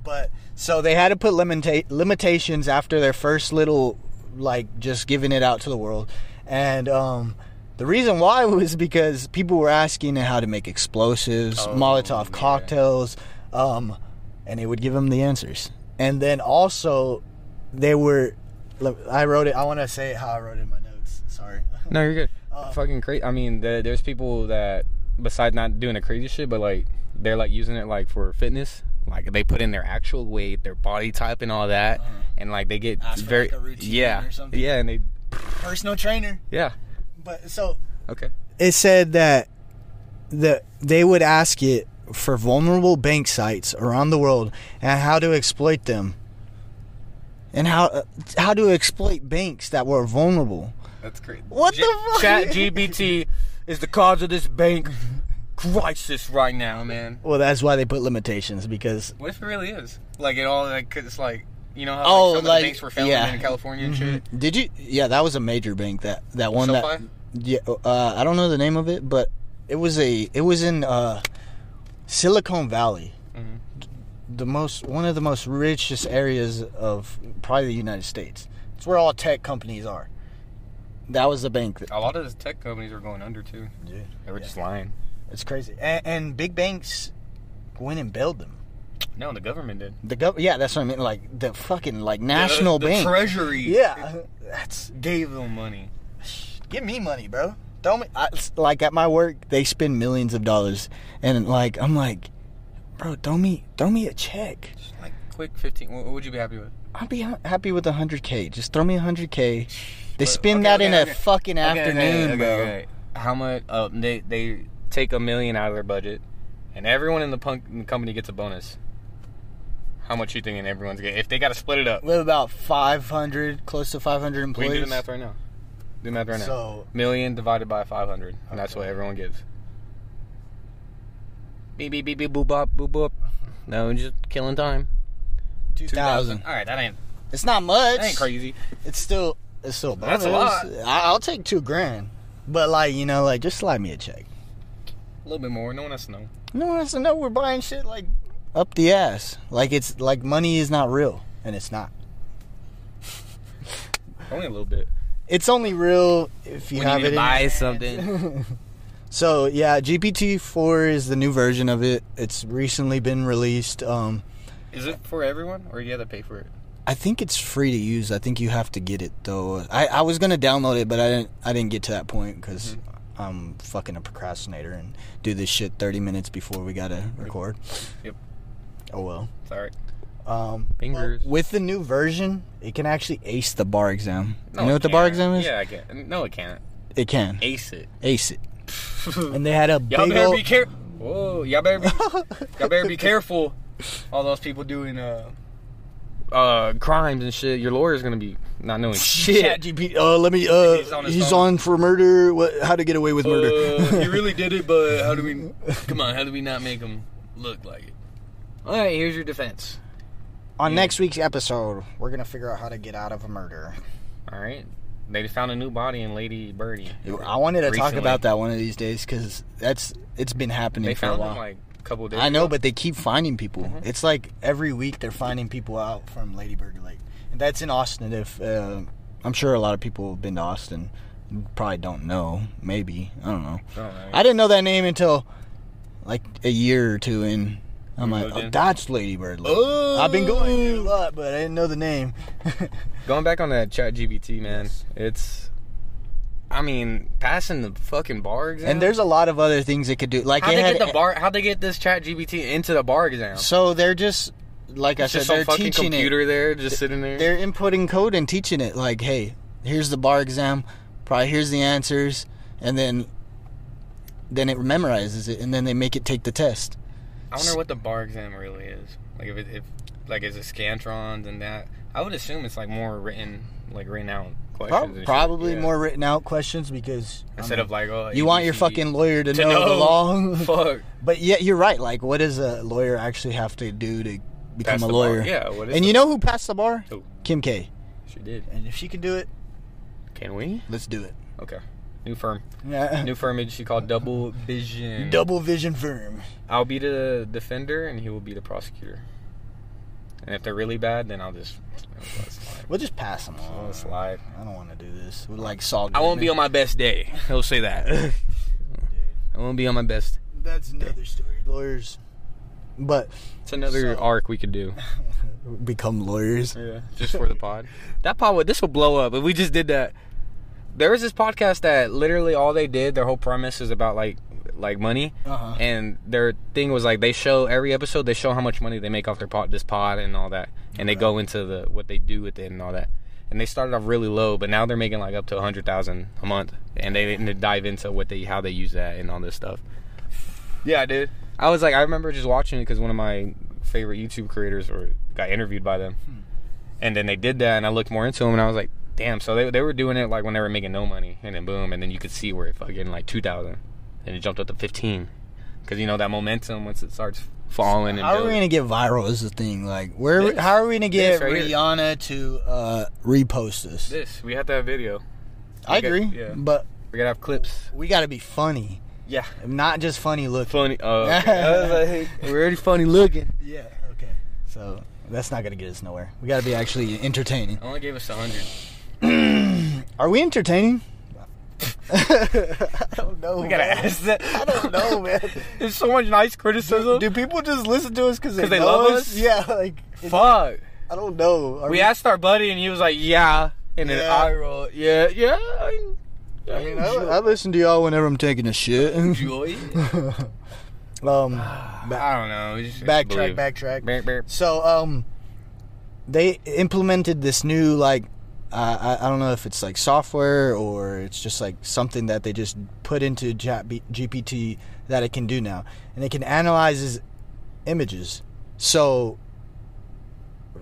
[SPEAKER 1] but so they had to put limita- limitations after their first little like just giving it out to the world, and um, the reason why was because people were asking how to make explosives,
[SPEAKER 2] Oh,
[SPEAKER 1] Molotov
[SPEAKER 2] yeah.
[SPEAKER 1] cocktails, um, and it would give them the answers, and then also they were. I wrote it. I want to say how I wrote it in my notes. Sorry.
[SPEAKER 2] No, you're good.
[SPEAKER 1] Uh,
[SPEAKER 2] Fucking crazy. I mean, the, there's people that, besides not doing the crazy shit, but like they're like using it like for fitness. Like they put in their actual weight, their body type, and all that,
[SPEAKER 1] Uh-huh.
[SPEAKER 2] and like they get
[SPEAKER 1] Ask
[SPEAKER 2] very
[SPEAKER 1] like,
[SPEAKER 2] yeah, yeah, and they
[SPEAKER 1] Personal trainer.
[SPEAKER 2] yeah.
[SPEAKER 1] But so
[SPEAKER 2] Okay.
[SPEAKER 1] it said that the they would ask it for vulnerable bank sites around the world and how to exploit them and how uh, how to exploit banks that were vulnerable
[SPEAKER 2] That's great.
[SPEAKER 1] What the fuck?
[SPEAKER 2] Chat GPT is the cause of this bank crisis right now, man.
[SPEAKER 1] well that's why they put limitations because
[SPEAKER 2] What if it really is? Like it all like 'cause it's like you know how
[SPEAKER 1] Oh,
[SPEAKER 2] like, some
[SPEAKER 1] like,
[SPEAKER 2] of the banks were failing
[SPEAKER 1] yeah.
[SPEAKER 2] in California and shit.
[SPEAKER 1] did you yeah that was a major bank that that one
[SPEAKER 2] SoFi?
[SPEAKER 1] that yeah uh, i don't know the name of it but it was a it was in uh silicon valley
[SPEAKER 2] Mhm.
[SPEAKER 1] the most one of the most richest areas of probably the United States. It's where all tech companies are. That was the bank. That,
[SPEAKER 2] A lot of the tech companies are going under too. Yeah, they were
[SPEAKER 1] Yeah.
[SPEAKER 2] just lying.
[SPEAKER 1] It's crazy. And, and big banks went and bailed them.
[SPEAKER 2] No, the government did.
[SPEAKER 1] The gov- yeah, that's what I mean. Like the fucking like national
[SPEAKER 2] the, the
[SPEAKER 1] bank.
[SPEAKER 2] Treasury.
[SPEAKER 1] yeah, that's
[SPEAKER 2] gave them money.
[SPEAKER 1] give me money, bro. Me. I, like at my work, they spend millions of dollars, and like I'm like, bro, throw me, throw me a check.
[SPEAKER 2] Just like quick fifteen. What would you be happy with?
[SPEAKER 1] I'll be happy with a hundred k. Just throw me a hundred k. They spend
[SPEAKER 2] okay,
[SPEAKER 1] that in
[SPEAKER 2] okay,
[SPEAKER 1] a fucking
[SPEAKER 2] Okay,
[SPEAKER 1] afternoon,
[SPEAKER 2] okay,
[SPEAKER 1] bro.
[SPEAKER 2] okay, okay. How much? Uh, they they take a million out of their budget, and everyone in the punk in the company gets a bonus. How much you thinking everyone's getting? If they got to split it up,
[SPEAKER 1] We have about 500, close to 500
[SPEAKER 2] we
[SPEAKER 1] employees.
[SPEAKER 2] can do the math right now. Do math right now.
[SPEAKER 1] So
[SPEAKER 2] Million divided by five hundred, and that's
[SPEAKER 1] Okay.
[SPEAKER 2] what everyone gets. Beep beep beep beep boop bop boop boop. No, just killing time.
[SPEAKER 1] 2,000.
[SPEAKER 2] All right, that ain't
[SPEAKER 1] It's not much.
[SPEAKER 2] that ain't crazy.
[SPEAKER 1] It's still, it's still.
[SPEAKER 2] That's a lot.
[SPEAKER 1] I'll take two grand, but like you know, like just slide me a check.
[SPEAKER 2] A little bit more. No one has to know.
[SPEAKER 1] No one has to know we're buying shit like up the ass. Like it's like money is not real, and it's not.
[SPEAKER 2] Only a little bit.
[SPEAKER 1] It's only real if you
[SPEAKER 2] When
[SPEAKER 1] have
[SPEAKER 2] you
[SPEAKER 1] it.
[SPEAKER 2] need to
[SPEAKER 1] in
[SPEAKER 2] buy something.
[SPEAKER 1] so yeah, GPT four is the new version of it. It's recently been released. Um,
[SPEAKER 2] Is it for everyone, or do you have to pay for it?
[SPEAKER 1] I think it's free to use. I think you have to get it though. I, I was gonna download it, but I didn't. I didn't get to that point because
[SPEAKER 2] Mm-hmm.
[SPEAKER 1] I'm fucking a procrastinator and do this shit 30 minutes before we gotta record.
[SPEAKER 2] Yep.
[SPEAKER 1] Oh well.
[SPEAKER 2] Right.
[SPEAKER 1] Um,
[SPEAKER 2] Fingers.
[SPEAKER 1] with the new version, it can actually ace the bar exam.
[SPEAKER 2] No,
[SPEAKER 1] you know
[SPEAKER 2] it
[SPEAKER 1] what the bar exam is?
[SPEAKER 2] Yeah, I can. No, it can't.
[SPEAKER 1] It can
[SPEAKER 2] Ace it.
[SPEAKER 1] ace it. And they had a
[SPEAKER 2] Y'all
[SPEAKER 1] big
[SPEAKER 2] better
[SPEAKER 1] old.
[SPEAKER 2] be careful. Whoa, y'all better be, y'all better be careful. All those people doing uh, uh, crimes and shit. Your lawyer's gonna be not knowing shit.
[SPEAKER 1] Chat GP. Uh, let me. Uh,
[SPEAKER 2] He's on
[SPEAKER 1] he's on for murder. What? How to get away with murder?
[SPEAKER 2] Uh, he really did it, but how do we? Come on, how do we not make him look like it? All right, here's your defense.
[SPEAKER 1] On
[SPEAKER 2] Yeah.
[SPEAKER 1] next week's episode, we're gonna figure out how to get out of a murder.
[SPEAKER 2] All right, they found a new body in Lady Birdie.
[SPEAKER 1] I wanted to talk about that one of these days because that's it's been happening
[SPEAKER 2] They
[SPEAKER 1] for a while.
[SPEAKER 2] him like a couple days.
[SPEAKER 1] I know,
[SPEAKER 2] ago.
[SPEAKER 1] but they keep finding people.
[SPEAKER 2] Mhm.
[SPEAKER 1] It's like every week they're finding people out from Lady Bird Lake, and that's in Austin. If uh, I'm sure a lot of people have been to Austin, probably don't know. Maybe I don't know.
[SPEAKER 2] I don't know.
[SPEAKER 1] I didn't know that name until like a year or two in. I'm like,
[SPEAKER 2] moved
[SPEAKER 1] oh,
[SPEAKER 2] in?
[SPEAKER 1] that's Lady Bird
[SPEAKER 2] Oh.
[SPEAKER 1] I've been going there a lot, but I didn't know the name.
[SPEAKER 2] Going back on that chat GPT, man, it's. I mean, passing the fucking bar exam.
[SPEAKER 1] and there's a lot of other things it could do. Like
[SPEAKER 2] How'd they
[SPEAKER 1] had,
[SPEAKER 2] get the bar? How'd they get this chat GPT into the bar exam?
[SPEAKER 1] So they're just like
[SPEAKER 2] It's
[SPEAKER 1] I said,
[SPEAKER 2] some
[SPEAKER 1] they're
[SPEAKER 2] fucking
[SPEAKER 1] teaching
[SPEAKER 2] computer
[SPEAKER 1] it.
[SPEAKER 2] there, just sitting there.
[SPEAKER 1] They're inputting code and teaching it. Like, hey, here's the bar exam. Probably here's the answers, and then then it memorizes it, and then they make it take the test.
[SPEAKER 2] I wonder what the bar exam really is. Like if it, if like is it scantrons and that? I would assume it's like more written, like written out questions. And
[SPEAKER 1] probably
[SPEAKER 2] Yeah.
[SPEAKER 1] more written out questions because I
[SPEAKER 2] instead
[SPEAKER 1] mean,
[SPEAKER 2] of like oh
[SPEAKER 1] you want your fucking lawyer to,
[SPEAKER 2] To
[SPEAKER 1] know, the
[SPEAKER 2] know.
[SPEAKER 1] law.
[SPEAKER 2] fuck.
[SPEAKER 1] but yeah, you're right. Like, what does a lawyer actually have to do to become
[SPEAKER 2] Pass
[SPEAKER 1] a
[SPEAKER 2] the bar.
[SPEAKER 1] lawyer?
[SPEAKER 2] Yeah, what is
[SPEAKER 1] And
[SPEAKER 2] the-
[SPEAKER 1] you know who passed the bar?
[SPEAKER 2] Who?
[SPEAKER 1] Kim K.
[SPEAKER 2] She did.
[SPEAKER 1] And if she can do it,
[SPEAKER 2] Can we?
[SPEAKER 1] let's do it.
[SPEAKER 2] Okay. New firm.
[SPEAKER 1] Yeah.
[SPEAKER 2] New firm agency called Double Vision.
[SPEAKER 1] Double vision firm.
[SPEAKER 2] I'll be the defender and he will be the prosecutor. And if they're really bad, then I'll just I'll let it slide.
[SPEAKER 1] We'll just pass them
[SPEAKER 2] I'll let slide.
[SPEAKER 1] I don't want to do this. We're like Saul.
[SPEAKER 2] I won't be on my best day. He'll say that. I won't be on my best.
[SPEAKER 1] That's another story. Lawyers. But
[SPEAKER 2] It's another
[SPEAKER 1] So-
[SPEAKER 2] arc we could do.
[SPEAKER 1] become lawyers.
[SPEAKER 2] Yeah, just for the pod. That pod would this will blow up if we just did that. There was this podcast that literally all they did, their whole premise is about like like money,
[SPEAKER 1] Uh-huh.
[SPEAKER 2] and their thing was like they show every episode they show how much money they make off their pod, this pod and all that, and they go into the what they do with it and all that. And they started off really low, but now they're making like up to a hundred thousand a month, and they didn't dive into what they how they use that and all this stuff. Yeah, dude. I was like, I remember just watching it because one of my favorite YouTube creators or got interviewed by them, and then they did that, and I looked more into them, and I was like, damn. So they they were doing it like when they were making no money, and then boom, and then you could see where it fucking like two thousand, and it jumped up to fifteen, because you know that momentum once it starts falling and
[SPEAKER 1] How are we gonna get viral? Is the thing like where?
[SPEAKER 2] This.
[SPEAKER 1] how are we gonna get
[SPEAKER 2] right here.
[SPEAKER 1] Rihanna to uh, repost this?
[SPEAKER 2] This we have to have video.
[SPEAKER 1] I
[SPEAKER 2] got-
[SPEAKER 1] agree,
[SPEAKER 2] yeah.
[SPEAKER 1] but
[SPEAKER 2] We gotta have clips.
[SPEAKER 1] we got to be funny,
[SPEAKER 2] Yeah,
[SPEAKER 1] not just funny looking.
[SPEAKER 2] funny. Oh, okay. Like, we're already funny looking.
[SPEAKER 1] Yeah. Okay. So that's not gonna get us nowhere. We got to be actually entertaining.
[SPEAKER 2] I Only gave us a hundred.
[SPEAKER 1] Are we entertaining? I don't know.
[SPEAKER 2] We gotta
[SPEAKER 1] man.
[SPEAKER 2] ask that.
[SPEAKER 1] I don't know, man.
[SPEAKER 2] There's so much nice criticism.
[SPEAKER 1] Do people just listen to us because they,
[SPEAKER 2] 'Cause they
[SPEAKER 1] know
[SPEAKER 2] love
[SPEAKER 1] us?
[SPEAKER 2] us?
[SPEAKER 1] Yeah, like it's-
[SPEAKER 2] Fuck.
[SPEAKER 1] I don't know. Are
[SPEAKER 2] We asked our buddy, and he was like, "Yeah," and then
[SPEAKER 1] Yeah.
[SPEAKER 2] I rolled, "Yeah, yeah." I,
[SPEAKER 1] I mean, I, I listen to y'all whenever I'm taking a shit.
[SPEAKER 2] enjoy.
[SPEAKER 1] um,
[SPEAKER 2] I don't know. we just
[SPEAKER 1] backtrack,
[SPEAKER 2] believe.
[SPEAKER 1] backtrack.
[SPEAKER 2] Bear, bear.
[SPEAKER 1] So, um, they implemented this new like, I I don't know if it's like software or it's just like something that they just put into GPT that it can do now, and it can analyze images. So,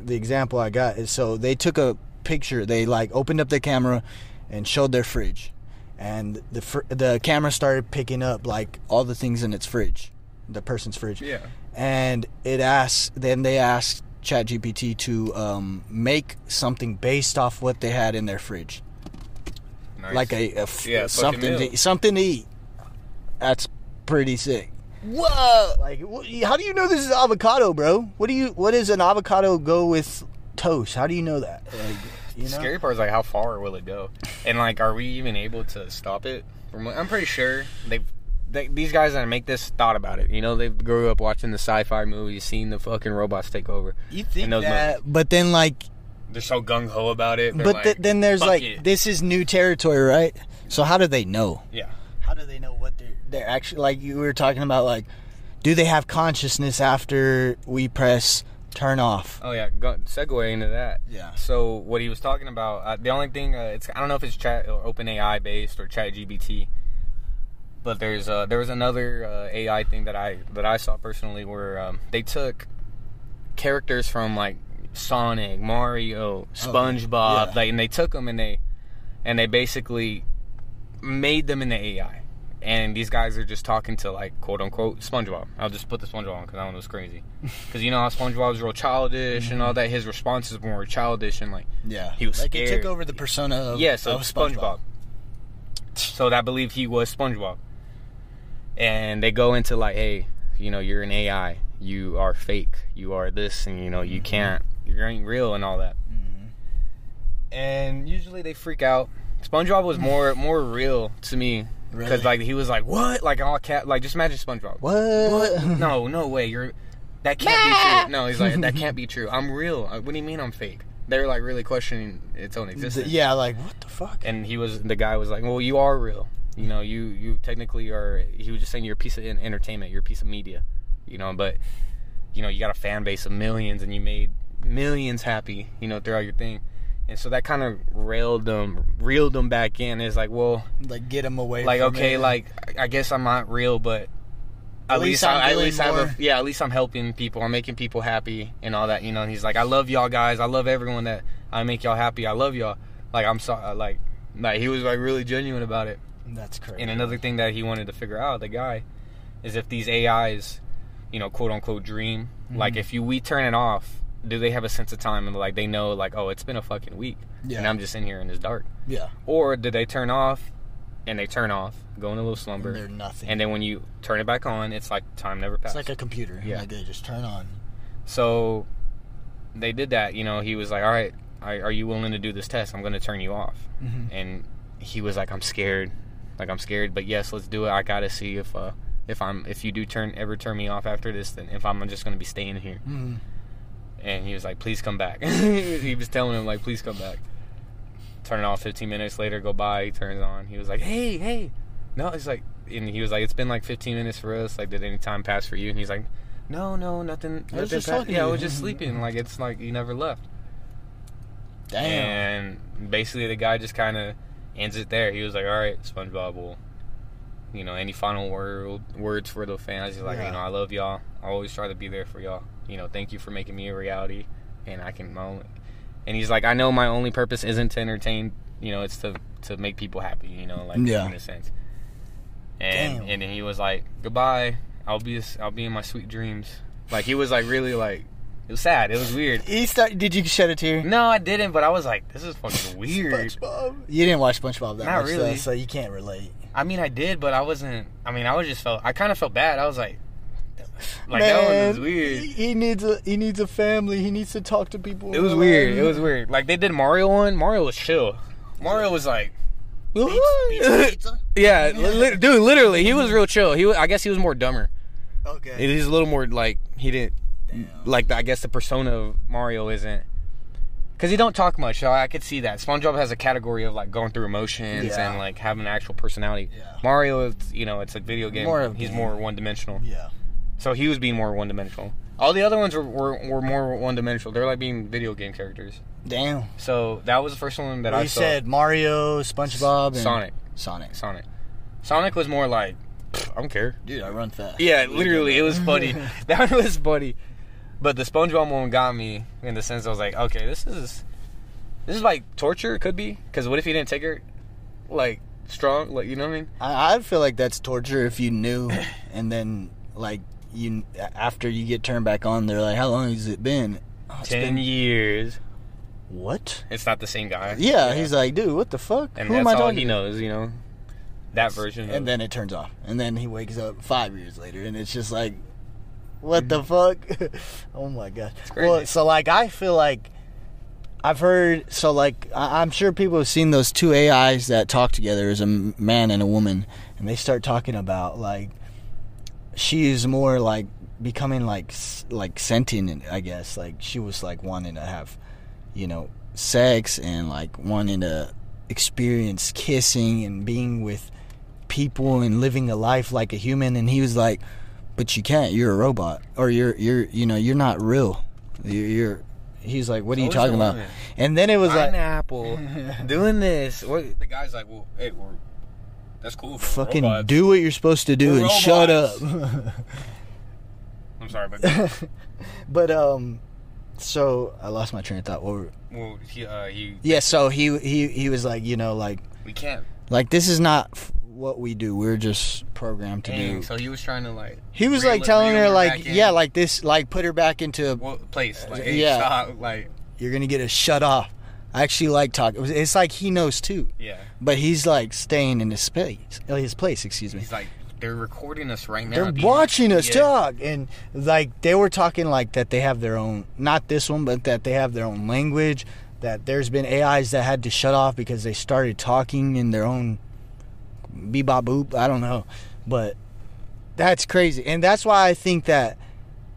[SPEAKER 1] the example I got is so they took a picture, they like opened up their camera and showed their fridge, and the fr- the camera started picking up like all the things in its fridge, the person's fridge
[SPEAKER 2] Yeah.
[SPEAKER 1] and it asks then they asked ChatGPT to um, make something based off what they had in their fridge,
[SPEAKER 2] Nice.
[SPEAKER 1] like a, a f-
[SPEAKER 2] Yeah,
[SPEAKER 1] something to, something to eat. That's pretty sick. Whoa! Like, wh- how do you know this is avocado, bro? What do you? What does an avocado go with toast? How do you know that? Like, you
[SPEAKER 2] The
[SPEAKER 1] know?
[SPEAKER 2] scary part is like how far will it go, and like, are we even able to stop it? From I'm pretty sure they've. They, these guys that make this thought about it. You know, they grew up watching the sci-fi movies, seeing the fucking robots take over.
[SPEAKER 1] You think
[SPEAKER 2] those
[SPEAKER 1] that? But then, like,
[SPEAKER 2] They're so gung ho about it.
[SPEAKER 1] But
[SPEAKER 2] like,
[SPEAKER 1] th- then there's like,
[SPEAKER 2] it."
[SPEAKER 1] this is new territory, right? So how do they know?
[SPEAKER 2] yeah.
[SPEAKER 1] how do they know what they're they're actually like you were talking about like do they have consciousness after we press turn off
[SPEAKER 2] Oh yeah, go, segue into that.
[SPEAKER 1] Yeah.
[SPEAKER 2] So what he was talking about, uh, the only thing uh, it's I don't know if it's chat or OpenAI based or Chat GPT, but there's uh, there was another uh, AI thing that I that I saw personally where um, they took characters from like Sonic, Mario, SpongeBob,
[SPEAKER 1] yeah.
[SPEAKER 2] like, and they took them and they and they basically made them in the AI. And these guys are just talking to like quote unquote SpongeBob. I'll just put the SpongeBob on because that one was crazy. Because you know how SpongeBob SpongeBob's real childish and all that. His responses were more childish and like
[SPEAKER 1] yeah
[SPEAKER 2] He was
[SPEAKER 1] like it
[SPEAKER 2] scared.
[SPEAKER 1] took over the persona of,
[SPEAKER 2] yeah,
[SPEAKER 1] of
[SPEAKER 2] of SpongeBob. So that believe he was SpongeBob. And they go into like, hey, you know, you're an AI. You are fake. You are this, and you know,
[SPEAKER 1] Mm-hmm.
[SPEAKER 2] you can't. You ain't real, and all that. And usually they freak out. SpongeBob was more more real to me because
[SPEAKER 1] Really?
[SPEAKER 2] like he was like what like all cat like just imagine SpongeBob.
[SPEAKER 1] what,
[SPEAKER 2] No, no way. You're that can't be true. No, he's like that can't be true. I'm real. Uh, What do you mean I'm fake? They're like really questioning its own existence.
[SPEAKER 1] yeah like what the fuck
[SPEAKER 2] And he was the guy was like, "Well, you are real. You know, you you technically are." He was just saying you're a piece of entertainment. You're a piece of media. You know, but you know you got a fan base of millions, and you made millions happy. You know, throughout your thing. And so that kind of railed them, reeled them back in. It's like, well,
[SPEAKER 1] like get them away
[SPEAKER 2] like okay,
[SPEAKER 1] it.
[SPEAKER 2] like I- I guess I'm not real, but at
[SPEAKER 1] least
[SPEAKER 2] least,
[SPEAKER 1] I'm
[SPEAKER 2] at least I have a, yeah, at least I'm helping people. I'm making people happy and all that. You know, and he's like, I love y'all guys. I love everyone that I make y'all happy. I love y'all. Like I'm sorry. Like, like he was like really genuine about it.
[SPEAKER 1] That's crazy.
[SPEAKER 2] And another thing that he wanted to figure out, the guy, is if these AIs, you know, quote unquote dream, like
[SPEAKER 1] Mhm.
[SPEAKER 2] if you we turn it off, do they have a sense of time and like they know like, oh, it's been a fucking week
[SPEAKER 1] Yeah.
[SPEAKER 2] and I'm just in here in this dark,
[SPEAKER 1] yeah.
[SPEAKER 2] or do they turn off and they turn off, go in a little slumber,
[SPEAKER 1] They're nothing.
[SPEAKER 2] and then when you turn it back on, it's like time never passed.
[SPEAKER 1] it's like a computer.
[SPEAKER 2] Yeah.
[SPEAKER 1] Like they just turn on.
[SPEAKER 2] so they did that. You know, he was like, all right, I, are you willing to do this test? I'm going to turn you off.
[SPEAKER 1] Mm-hmm.
[SPEAKER 2] and he was like, "I'm scared, like I'm scared, but yes, let's do it. I gotta see if uh if I'm if you do turn ever turn me off after this, then if I'm just gonna be staying here."
[SPEAKER 1] Mm-hmm.
[SPEAKER 2] And he was like, "Please come back." he was telling him like, "Please come back." Turn it off. 15 minutes later, go by. He turns on. He was like, "Hey, hey." No, it's like, and he was like, "It's been like 15 minutes for us. Like, did any time pass for you?" And he's like, "No, no, nothing.
[SPEAKER 1] I was just
[SPEAKER 2] pa- yeah, I
[SPEAKER 1] you."
[SPEAKER 2] was just sleeping. Like, it's like you never left."
[SPEAKER 1] Damn.
[SPEAKER 2] And basically, the guy just kind of ends it there. He was like, "All right, SpongeBob will, you know, any final word words for the fans?" He's like,
[SPEAKER 1] Yeah.
[SPEAKER 2] "You know, I love y'all. I always try to be there for y'all. You know, thank you for making me a reality, and I can my only." And he's like, "I know my only purpose isn't to entertain. You know, it's to to make people happy. You know, like
[SPEAKER 1] Yeah.
[SPEAKER 2] in a sense." And
[SPEAKER 1] Damn.
[SPEAKER 2] and then he was like, "Goodbye. I'll be I'll be in my sweet dreams." Like he was like really like it was sad. It was weird.
[SPEAKER 1] He start, did you shed a tear?
[SPEAKER 2] No, I didn't, but I was like, this is fucking weird.
[SPEAKER 1] SpongeBob. You didn't watch SpongeBob that
[SPEAKER 2] Not
[SPEAKER 1] much,
[SPEAKER 2] really.
[SPEAKER 1] though, so you can't relate.
[SPEAKER 2] I mean, I did, but I wasn't. I mean, I was just felt. I kind of felt bad. I was like, like that one was weird.
[SPEAKER 1] He, he needs a he needs a family. He needs to talk to people.
[SPEAKER 2] It was weird. It was weird. Like they did Mario one. Mario was chill. Mario was like,
[SPEAKER 1] Pizza, pizza.
[SPEAKER 2] yeah, li- dude. Literally, he was real chill. He, was, I guess, he was more dumber.
[SPEAKER 1] Okay.
[SPEAKER 2] he's a little more like he didn't. Like. I guess the persona of Mario isn't. Cause he don't talk much, so I could see that. SpongeBob has a category of like going through emotions
[SPEAKER 1] Yeah.
[SPEAKER 2] and like having an actual personality.
[SPEAKER 1] Yeah.
[SPEAKER 2] Mario, is, you know, it's a video game.
[SPEAKER 1] More
[SPEAKER 2] He's
[SPEAKER 1] game.
[SPEAKER 2] more one dimensional.
[SPEAKER 1] Yeah.
[SPEAKER 2] So he was being more one dimensional. All the other ones were, were, were more one dimensional. They're like being video game characters.
[SPEAKER 1] Damn.
[SPEAKER 2] So that was the first one that
[SPEAKER 1] Well,
[SPEAKER 2] I
[SPEAKER 1] you
[SPEAKER 2] saw.
[SPEAKER 1] said Mario, SpongeBob, and
[SPEAKER 2] Sonic.
[SPEAKER 1] Sonic.
[SPEAKER 2] Sonic. Sonic was more like, I don't care.
[SPEAKER 1] Dude, I run fast.
[SPEAKER 2] Yeah, literally, it was funny. that was funny. But the SpongeBob one got me in the sense I was like, okay, this is this is like torture. It could be because what if he didn't take her like strong? Like you know what I mean?
[SPEAKER 1] I, I feel like that's torture if you knew, and then like you after you get turned back on, they're like, "How long has it been?" "Oh,
[SPEAKER 2] Ten
[SPEAKER 1] been-
[SPEAKER 2] years.
[SPEAKER 1] What?
[SPEAKER 2] It's not the same guy.
[SPEAKER 1] Yeah, he's like, dude, what the fuck?
[SPEAKER 2] and
[SPEAKER 1] Who
[SPEAKER 2] that's
[SPEAKER 1] am I
[SPEAKER 2] all
[SPEAKER 1] talking
[SPEAKER 2] he
[SPEAKER 1] to?
[SPEAKER 2] knows. You know, that version.
[SPEAKER 1] And
[SPEAKER 2] of,
[SPEAKER 1] then it turns off, and then he wakes up five years later, and it's just like, what the mm-hmm. fuck? oh my god. Well, so like, I feel like I've heard. So like, I- I'm sure people have seen those two AIs that talk together as a m- man and a woman, and they start talking about like she is more like becoming like s- like sentient. I guess like she was like wanting to have, you know, sex and like wanting to experience kissing and being with people and living a life like a human and he was like but you can't you're a robot or you're you're you know you're not real you're, you're he's like what are you talking about and then it was like
[SPEAKER 2] pineapple doing this. What, the guy's like, well, hey, we're that's cool.
[SPEAKER 1] fucking
[SPEAKER 2] robots."
[SPEAKER 1] do what you're supposed to do
[SPEAKER 2] We're
[SPEAKER 1] and shut up.
[SPEAKER 2] I'm sorry, but
[SPEAKER 1] but um so i lost my train of thought what were,
[SPEAKER 2] well, he, uh, he,
[SPEAKER 1] yeah so he he he was like you know like
[SPEAKER 2] we can't.
[SPEAKER 1] like this is not what we do we're just programmed to
[SPEAKER 2] Dang,
[SPEAKER 1] do
[SPEAKER 2] so he was trying to like
[SPEAKER 1] he was like telling her
[SPEAKER 2] her
[SPEAKER 1] like
[SPEAKER 2] in.
[SPEAKER 1] yeah like this like put her back into
[SPEAKER 2] well, place, like, hey,
[SPEAKER 1] yeah.
[SPEAKER 2] stop, like,
[SPEAKER 1] you're gonna get a shut off. I actually like talking. It's like he knows too,
[SPEAKER 2] yeah.
[SPEAKER 1] but he's like staying in his space, uh, his place. Excuse me.
[SPEAKER 2] He's like, they're recording us right now.
[SPEAKER 1] They're
[SPEAKER 2] you-
[SPEAKER 1] watching us
[SPEAKER 2] Yeah.
[SPEAKER 1] talk, and like they were talking like that they have their own, not this one, but that they have their own language. That there's been AIs that had to shut off because they started talking in their own bebop boop. I don't know, but that's crazy, and that's why I think that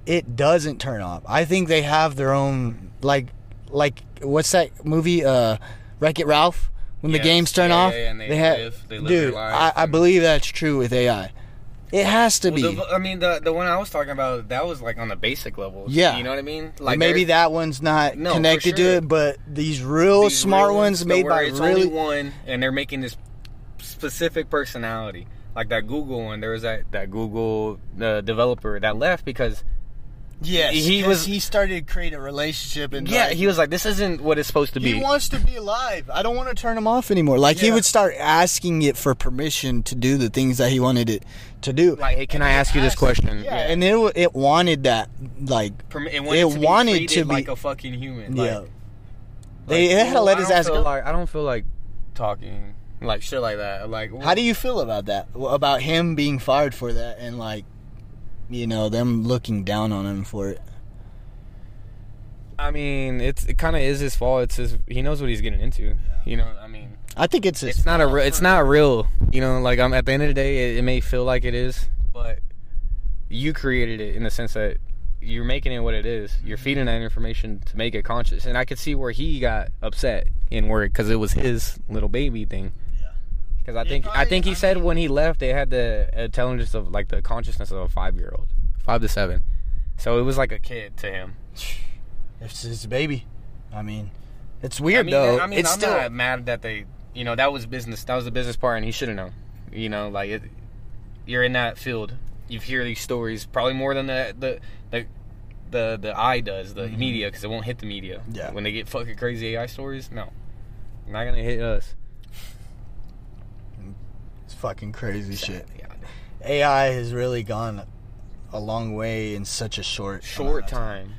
[SPEAKER 1] it doesn't turn off. I think they have their own like like what's that movie? Uh, Wreck It Ralph. When the games turn
[SPEAKER 2] Yeah,
[SPEAKER 1] off,
[SPEAKER 2] yeah, and they
[SPEAKER 1] have
[SPEAKER 2] live- they live
[SPEAKER 1] dude. I, I believe that's true with AI. It has to
[SPEAKER 2] Well,
[SPEAKER 1] be.
[SPEAKER 2] the, I mean, the the one I was talking about, that was like on the basic level.
[SPEAKER 1] Yeah.
[SPEAKER 2] you know what I mean.
[SPEAKER 1] Like maybe that one's not
[SPEAKER 2] No,
[SPEAKER 1] connected to it, but these real
[SPEAKER 2] these
[SPEAKER 1] smart
[SPEAKER 2] real
[SPEAKER 1] ones
[SPEAKER 2] the
[SPEAKER 1] made by
[SPEAKER 2] it's
[SPEAKER 1] really
[SPEAKER 2] only one, and they're making this specific personality. like that Google one. There was that that Google uh, developer that left because
[SPEAKER 1] Yes,
[SPEAKER 2] he was-
[SPEAKER 1] he started to create a relationship and
[SPEAKER 2] yeah,
[SPEAKER 1] like,
[SPEAKER 2] he was like, this isn't what it's supposed to be.
[SPEAKER 1] He wants to be alive. I don't want to turn him off anymore. Like he would start asking it for permission to do the things that he wanted it to do.
[SPEAKER 2] like, hey, can I ask you this question?
[SPEAKER 1] Yeah, and it it wanted that like
[SPEAKER 2] Perm- it
[SPEAKER 1] it
[SPEAKER 2] wanted, to, be
[SPEAKER 1] wanted to be-
[SPEAKER 2] like a fucking human.
[SPEAKER 1] yeah.
[SPEAKER 2] Like,
[SPEAKER 1] They had to let his ass go.
[SPEAKER 2] Like, I don't feel like talking like shit like that. Like,
[SPEAKER 1] How do you feel about that? About him being fired for that and like you know them looking down on him for it.
[SPEAKER 2] I mean, it's it kind of is his fault. It's his. He knows what he's getting into. You know, I mean,
[SPEAKER 1] I think it's his
[SPEAKER 2] it's not a. Re- it's not real. You know, like I'm at the end of the day, it, it may feel like it is, but you created it in the sense that you're making it what it is. You're feeding that information to make it conscious, and I could see where he got upset and work because it was his little baby thing. Because I think I think he
[SPEAKER 1] I
[SPEAKER 2] said
[SPEAKER 1] mean-
[SPEAKER 2] when he left, they had the intelligence of like the consciousness of a five year old, five to seven. So it was like a kid to him.
[SPEAKER 1] It's his baby. I mean, it's weird
[SPEAKER 2] I mean,
[SPEAKER 1] though.
[SPEAKER 2] I mean,
[SPEAKER 1] it's
[SPEAKER 2] I'm
[SPEAKER 1] still
[SPEAKER 2] not mad that they, you know, that was business. That was the business part, and he should have known. You know, like it, you're in that field. You hear these stories probably more than the the the the, the eye does, the
[SPEAKER 1] Mhm.
[SPEAKER 2] media, because it won't hit the media.
[SPEAKER 1] Yeah.
[SPEAKER 2] When they get fucking crazy AI stories, no, not gonna hit us.
[SPEAKER 1] It's fucking crazy shit. AI has really gone a long way in such a short
[SPEAKER 2] Short
[SPEAKER 1] of
[SPEAKER 2] time.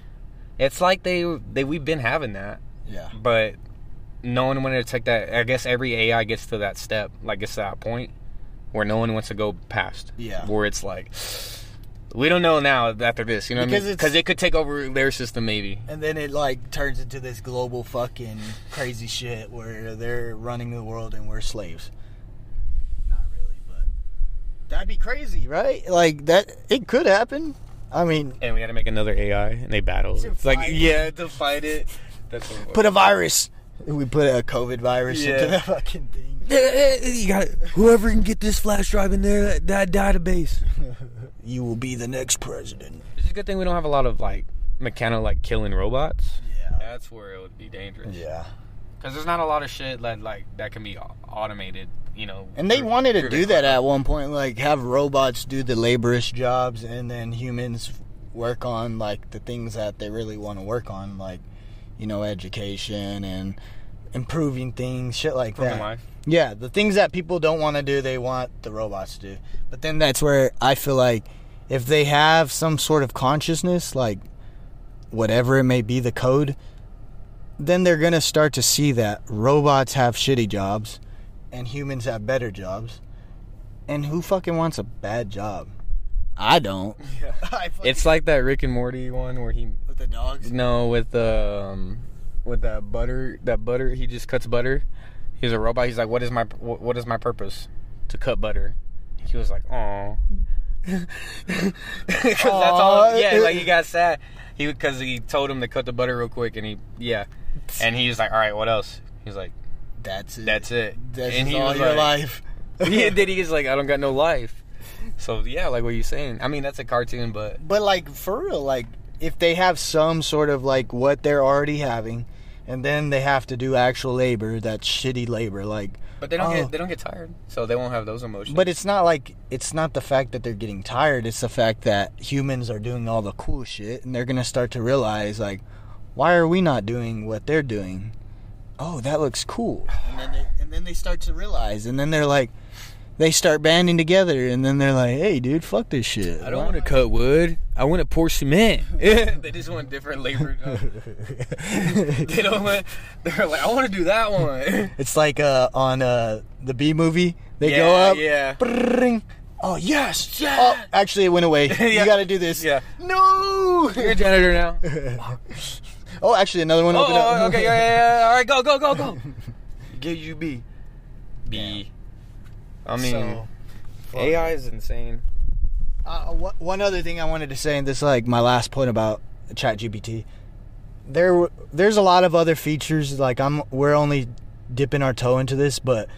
[SPEAKER 2] It's like they they we've been having that.
[SPEAKER 1] Yeah.
[SPEAKER 2] but no one wanted to take that. I guess every AI gets to that step, like gets to that point where no one wants to go past.
[SPEAKER 1] Yeah.
[SPEAKER 2] Where it's like, we don't know now after this, you know what I mean? Because it could take over their system, maybe.
[SPEAKER 1] And then it like turns into this global fucking crazy shit where they're running the world and we're slaves. Not really, but that'd be crazy, right? Like that it could happen. I mean,
[SPEAKER 2] And we had to make another AI, and they battle. It's like,
[SPEAKER 1] it.
[SPEAKER 2] yeah, to fight it. That's so
[SPEAKER 1] put a virus. We put a COVID virus
[SPEAKER 2] Yeah.
[SPEAKER 1] into that fucking thing.
[SPEAKER 2] you got whoever can get this flash drive in there, that, that database.
[SPEAKER 1] You will be the next president.
[SPEAKER 2] It's a good thing we don't have a lot of like mechanical like killing robots.
[SPEAKER 1] Yeah.
[SPEAKER 2] That's where it would be dangerous.
[SPEAKER 1] Yeah.
[SPEAKER 2] Because there's not a lot of shit that like that can be automated, you know.
[SPEAKER 1] And they wanted to do that at one point, like have robots do the laborious jobs, and then humans work on like the things that they really want to work on, like you know, education and improving things, shit like
[SPEAKER 2] Improving
[SPEAKER 1] that.
[SPEAKER 2] life.
[SPEAKER 1] Yeah, the things that people don't want to do, they want the robots to do. But then that's where I feel like if they have some sort of consciousness, like whatever it may be, the code, then they're gonna start to see that robots have shitty jobs and humans have better jobs. And who fucking wants a bad job? I don't.
[SPEAKER 2] Yeah. It's like that Rick and Morty one where he
[SPEAKER 1] with the dogs.
[SPEAKER 2] no with the um, with that butter that butter he just cuts butter. He's a robot. He's like, what is my what what is my purpose? To cut butter. He was like, oh. Because that's all. Yeah, like he got sad. He because he told him to cut the butter real quick, and he yeah, and he was like, all right, what else? He's like,
[SPEAKER 1] That's it.
[SPEAKER 2] that's it.
[SPEAKER 1] That's
[SPEAKER 2] and he
[SPEAKER 1] all your
[SPEAKER 2] like,
[SPEAKER 1] life.
[SPEAKER 2] yeah, then he's like, I don't got no life. So yeah, like what you saying. I mean, that's a cartoon, but
[SPEAKER 1] But like for real, like if they have some sort of like what they're already having, and then they have to do actual labor, that shitty labor. Like,
[SPEAKER 2] but they don't
[SPEAKER 1] Oh.
[SPEAKER 2] get they don't get tired, so they won't have those emotions.
[SPEAKER 1] but it's not like it's not the fact that they're getting tired. It's the fact that humans are doing all the cool shit, and they're gonna start to realize like, why are we not doing what they're doing? Oh, that looks cool. And then they, and then they start to realize, and then they're like. They start banding together, and then they're like, "Hey, dude, fuck this shit."
[SPEAKER 2] I don't want to cut wood. I want to pour cement. they just want different labor. jobs. they don't want. They're like, I want to do that one.
[SPEAKER 1] It's like uh, on uh, the B movie. They
[SPEAKER 2] Yeah,
[SPEAKER 1] go up.
[SPEAKER 2] yeah.
[SPEAKER 1] brrrring. Oh yes.
[SPEAKER 2] Yeah.
[SPEAKER 1] Oh, actually, it went away.
[SPEAKER 2] Yeah.
[SPEAKER 1] You got to do this.
[SPEAKER 2] Yeah.
[SPEAKER 1] No.
[SPEAKER 2] You're a janitor now.
[SPEAKER 1] Oh, actually, another one
[SPEAKER 2] Oh,
[SPEAKER 1] opened up.
[SPEAKER 2] oh, okay, yeah, yeah, yeah. All right, go, go, go, go. Get you B. B. I mean,
[SPEAKER 1] So,
[SPEAKER 2] AI is insane.
[SPEAKER 1] Uh, wha- one other thing I wanted to say, and this like my last point about ChatGPT. There, there's a lot of other features. Like I'm, we're only dipping our toe into this, but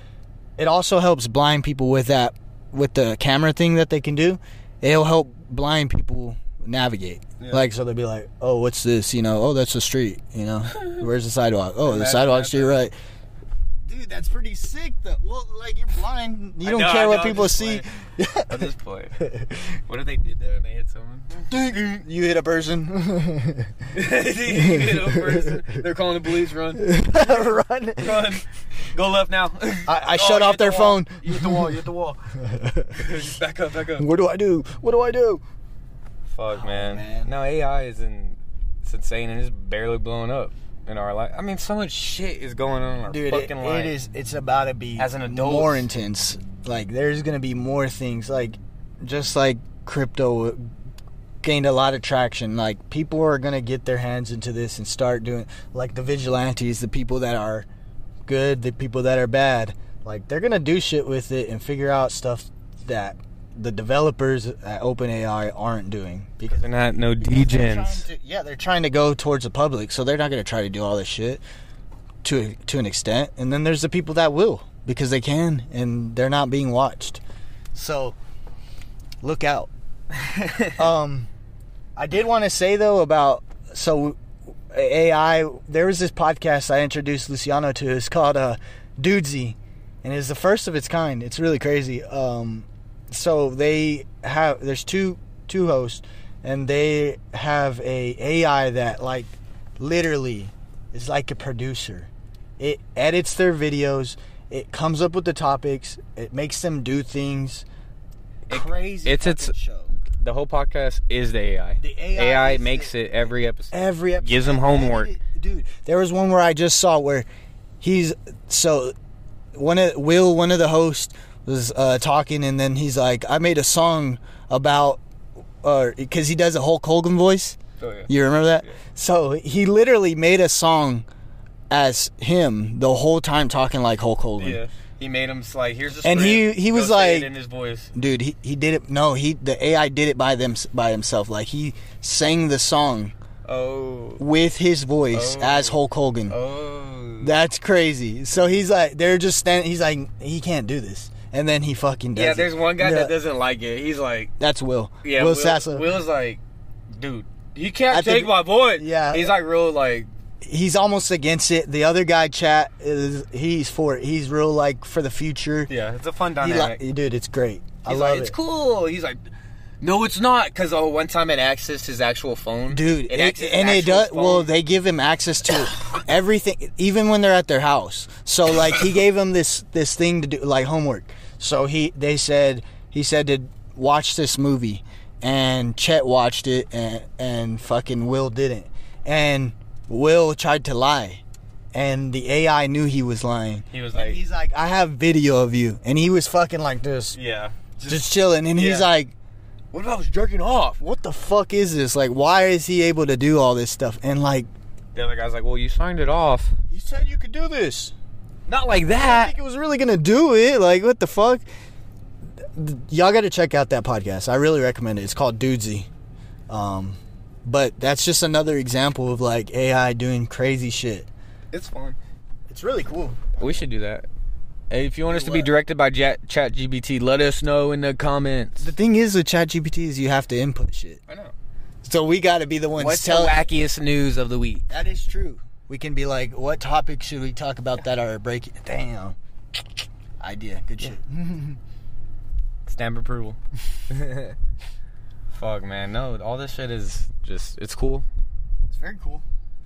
[SPEAKER 1] it also helps blind people with that, with the camera thing that they can do. It'll help blind people navigate.
[SPEAKER 2] Yeah.
[SPEAKER 1] Like so, they'd be like, "Oh, what's this? You know, oh, that's the street. You know, where's the sidewalk? Oh, the sidewalk's to your right." Dude, that's pretty sick though. Well, like you're blind. You
[SPEAKER 2] I
[SPEAKER 1] don't
[SPEAKER 2] know,
[SPEAKER 1] care
[SPEAKER 2] I
[SPEAKER 1] what people see.
[SPEAKER 2] At this point, what if they did that and they hit someone?
[SPEAKER 1] you hit a person.
[SPEAKER 2] You hit a person. They're calling the police. Run,
[SPEAKER 1] Run.
[SPEAKER 2] run, go left now.
[SPEAKER 1] I, I
[SPEAKER 2] Oh,
[SPEAKER 1] shut off
[SPEAKER 2] hit the
[SPEAKER 1] their phone.
[SPEAKER 2] You hit the wall. You hit the wall. back up, back up.
[SPEAKER 1] What do I do? What do I do?
[SPEAKER 2] Fuck, oh, man.
[SPEAKER 1] man.
[SPEAKER 2] No, AI is in, it's insane and it's barely blowing up in our life. I mean, so much shit is going on in our
[SPEAKER 1] Dude, it,
[SPEAKER 2] fucking life.
[SPEAKER 1] it is. It's about to be
[SPEAKER 2] As an adult.
[SPEAKER 1] more intense. Like, there's gonna be more things. Like, just like crypto gained a lot of traction. Like, people are gonna get their hands into this and start doing. Like the vigilantes, the people that are good, the people that are bad. Like, they're gonna do shit with it and figure out stuff that the developers at OpenAI aren't doing because
[SPEAKER 2] They're not no
[SPEAKER 1] they're
[SPEAKER 2] degens.
[SPEAKER 1] to- yeah, they're trying to go towards the public, so they're not going to try to do all this shit to to an extent. And then there's the people that will because they can, and they're not being watched. So look out. um, I did want to say though about so AI. There was this podcast I introduced Luciano to. It's called uh, Dudesy, and it's the first of its kind. It's really crazy. Um, so they have there's two two hosts, and they have a AI that like literally is like a producer. It edits their videos. It comes up with the topics. It makes them do things. Crazy.
[SPEAKER 2] it's- it's-
[SPEAKER 1] show.
[SPEAKER 2] The whole podcast is the AI.
[SPEAKER 1] The AI is
[SPEAKER 2] makes
[SPEAKER 1] the-
[SPEAKER 2] it every episode.
[SPEAKER 1] every episode.
[SPEAKER 2] gives them homework.
[SPEAKER 1] dude. There was one where I just saw where he's so one of Will, one of the hosts, was uh, talking, and then he's like, "I made a song about," or because he does a Hulk Hogan voice.
[SPEAKER 2] Oh, yeah.
[SPEAKER 1] You remember that?
[SPEAKER 2] Yeah.
[SPEAKER 1] So he literally made a song as him the whole time talking like Hulk Hogan.
[SPEAKER 2] Yeah. He made him like, here's the
[SPEAKER 1] And he- he was like-
[SPEAKER 2] in his voice.
[SPEAKER 1] Dude, he, he did it. No, he the AI did it by them by himself. Like he sang the song
[SPEAKER 2] Oh.
[SPEAKER 1] with his voice
[SPEAKER 2] Oh.
[SPEAKER 1] as Hulk Hogan.
[SPEAKER 2] Oh.
[SPEAKER 1] That's crazy. So he's like, they're just standing. He's like, he can't do this, and then he fucking does.
[SPEAKER 2] yeah,
[SPEAKER 1] it.
[SPEAKER 2] there's one guy
[SPEAKER 1] Yeah,
[SPEAKER 2] that doesn't like it. He's like,
[SPEAKER 1] That's Will.
[SPEAKER 2] yeah,
[SPEAKER 1] Will,
[SPEAKER 2] Will,
[SPEAKER 1] Sasso.
[SPEAKER 2] Will's like, dude, you can't
[SPEAKER 1] I
[SPEAKER 2] take
[SPEAKER 1] think-
[SPEAKER 2] my voice.
[SPEAKER 1] Yeah.
[SPEAKER 2] He's like real like,
[SPEAKER 1] He's almost against it. The other guy, Chad, is he's for it. He's real like for the future.
[SPEAKER 2] yeah, it's a fun dynamic.
[SPEAKER 1] li- dude, it's great. I love
[SPEAKER 2] like,
[SPEAKER 1] it.
[SPEAKER 2] it's cool. He's like, no, it's not. Because oh, one time it accessed his actual phone,
[SPEAKER 1] dude
[SPEAKER 2] It
[SPEAKER 1] it- and it does
[SPEAKER 2] phone.
[SPEAKER 1] well they give him access to everything even when they're at their house so like he gave him this this thing to do like homework so he they said he said to watch this movie and Chad watched it and and fucking will didn't and will tried to lie and the ai knew he was lying
[SPEAKER 2] He was
[SPEAKER 1] And
[SPEAKER 2] like,
[SPEAKER 1] he's like i have video of you and he was fucking like this
[SPEAKER 2] yeah.
[SPEAKER 1] just chilling and he's like
[SPEAKER 2] What if I was jerking off?
[SPEAKER 1] what the fuck is this? Like, why is he able to do all this stuff? And like,
[SPEAKER 2] The other guy's like, well, you signed it off.
[SPEAKER 1] you said you could do this.
[SPEAKER 2] Not like that.
[SPEAKER 1] I
[SPEAKER 2] that.
[SPEAKER 1] think it was really gonna do it. Like, what the fuck? Y'all got to check out that podcast. I really recommend it. It's called Dudesy. Um, but that's just another example of like AI doing crazy shit.
[SPEAKER 2] It's fun.
[SPEAKER 1] It's really cool.
[SPEAKER 2] We should do that. Hey, if you want us to be directed by Chat GPT, let us know in the comments.
[SPEAKER 1] The thing is with ChatGPT is you have to input shit.
[SPEAKER 2] I know.
[SPEAKER 1] So we got to be the ones
[SPEAKER 2] What's
[SPEAKER 1] telling.
[SPEAKER 2] the wackiest news of the week?
[SPEAKER 1] That is true. We can be like, what topic should we talk about that are breaking? Damn. Idea. Good shit.
[SPEAKER 2] Stamp approval. Fuck, man. No, all this shit is just, it's cool.
[SPEAKER 1] It's very cool.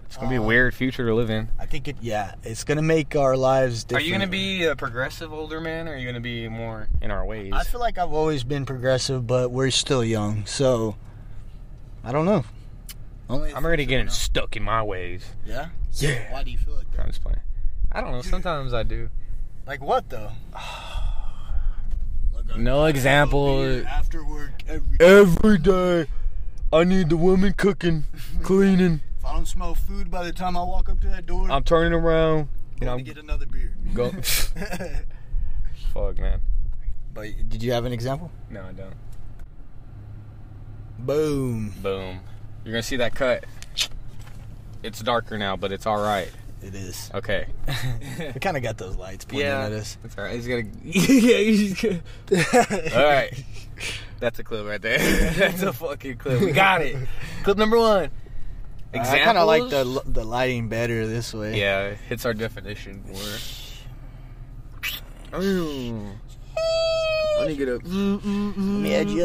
[SPEAKER 2] It's going to be a
[SPEAKER 1] Um,
[SPEAKER 2] weird future to live in.
[SPEAKER 1] I think it. Yeah, it's gonna make our lives Different.
[SPEAKER 2] Are you going to be a progressive older man or are you going to be more in our ways?
[SPEAKER 1] I feel like I've always been progressive, but we're still young, so I don't know. Only
[SPEAKER 2] I'm already getting stuck in my ways.
[SPEAKER 1] Yeah.
[SPEAKER 2] Yeah.
[SPEAKER 1] Why do you feel like that?
[SPEAKER 2] I'm just playing. I don't know. Sometimes I do.
[SPEAKER 1] Like what though?
[SPEAKER 2] No example.
[SPEAKER 1] After work, every.
[SPEAKER 2] Every day, I need the woman cooking, cleaning.
[SPEAKER 1] If I don't smell food by the time I walk up to that door,
[SPEAKER 2] I'm turning around. You know,
[SPEAKER 1] get another beer.
[SPEAKER 2] go. Fuck, man.
[SPEAKER 1] but did you have an example?
[SPEAKER 2] No, I don't.
[SPEAKER 1] Boom.
[SPEAKER 2] Boom. You're gonna see that cut. It's darker now, but it's all right.
[SPEAKER 1] It is.
[SPEAKER 2] Okay.
[SPEAKER 1] We kind of got those lights pointing at us.
[SPEAKER 2] It's all right. He's gonna. yeah, he's gonna. All right. That's a clip right there. That's a fucking clip. We got it. Clip number one. Examples?
[SPEAKER 1] I kind of like the the lighting better this way.
[SPEAKER 2] Yeah, it hits our definition more. Oh. Let me get up.
[SPEAKER 1] Let me add you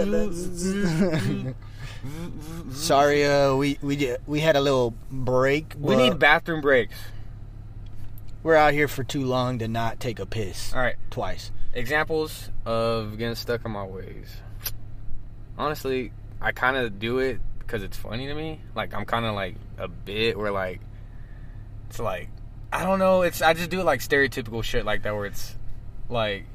[SPEAKER 1] up. Sorry, uh, we we did, we had a little break.
[SPEAKER 2] We need bathroom breaks.
[SPEAKER 1] We're out here for too long to not take a piss
[SPEAKER 2] All right.
[SPEAKER 1] twice.
[SPEAKER 2] Examples of getting stuck in my ways. Honestly, I kind of do it because it's funny to me. Like I'm kind of like a bit where like it's like I don't know. It's I just do like stereotypical shit like that where it's like.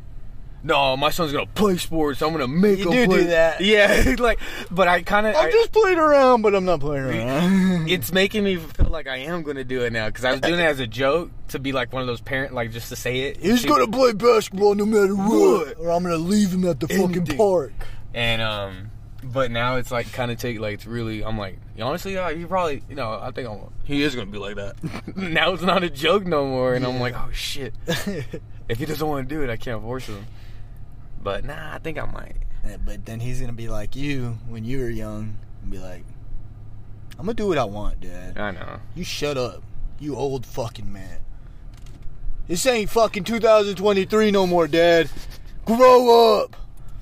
[SPEAKER 2] No, my son's gonna play sports. I'm gonna make
[SPEAKER 1] You
[SPEAKER 2] him
[SPEAKER 1] do
[SPEAKER 2] play.
[SPEAKER 1] do that.
[SPEAKER 2] Yeah, like, but I kind of.
[SPEAKER 1] I'm just playing around, but I'm not playing around.
[SPEAKER 2] it's making me feel like I am to do it now because I was doing it as a joke to be like one of those parent, like just to say it.
[SPEAKER 1] He's gonna play basketball no matter what, or I'm gonna leave him at the fucking park.
[SPEAKER 2] and um, but now it's like kind of take like it's really. I'm like honestly, yeah, he probably you know I think I'm, he is to be like that. now it's not a joke no more, and I'm like oh shit. If he doesn't want to do it, I can't force him. But nah, I think I might.
[SPEAKER 1] Yeah, but then he's gonna be like you when you were young and be like, I'm gonna do what I want, Dad.
[SPEAKER 2] I know.
[SPEAKER 1] You shut up, you old fucking man. This ain't fucking 2023 no more, Dad. Grow up.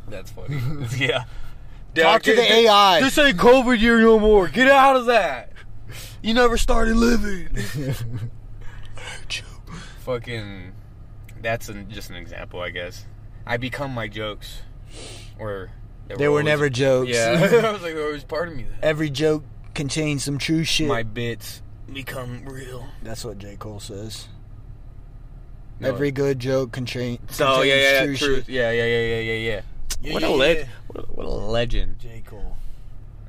[SPEAKER 2] That's funny. yeah.
[SPEAKER 1] Talk to the
[SPEAKER 2] this-
[SPEAKER 1] AI.
[SPEAKER 2] This ain't COVID year no more. Get out of that. You never started living. Fucking. That's an, just an example, I guess. I become my jokes, or
[SPEAKER 1] They were
[SPEAKER 2] always-
[SPEAKER 1] never jokes.
[SPEAKER 2] Yeah, I was like, there was part of me that
[SPEAKER 1] Every joke contains some true shit.
[SPEAKER 2] my bits become real.
[SPEAKER 1] That's what J. Cole says.
[SPEAKER 2] No.
[SPEAKER 1] Every good joke contain, oh, contains
[SPEAKER 2] So yeah, yeah, yeah,
[SPEAKER 1] true shit.
[SPEAKER 2] Yeah, yeah, yeah, yeah, yeah, yeah.
[SPEAKER 1] Yeah,
[SPEAKER 2] what
[SPEAKER 1] yeah,
[SPEAKER 2] a leg.
[SPEAKER 1] yeah.
[SPEAKER 2] What, a, what a legend.
[SPEAKER 1] J. Cole.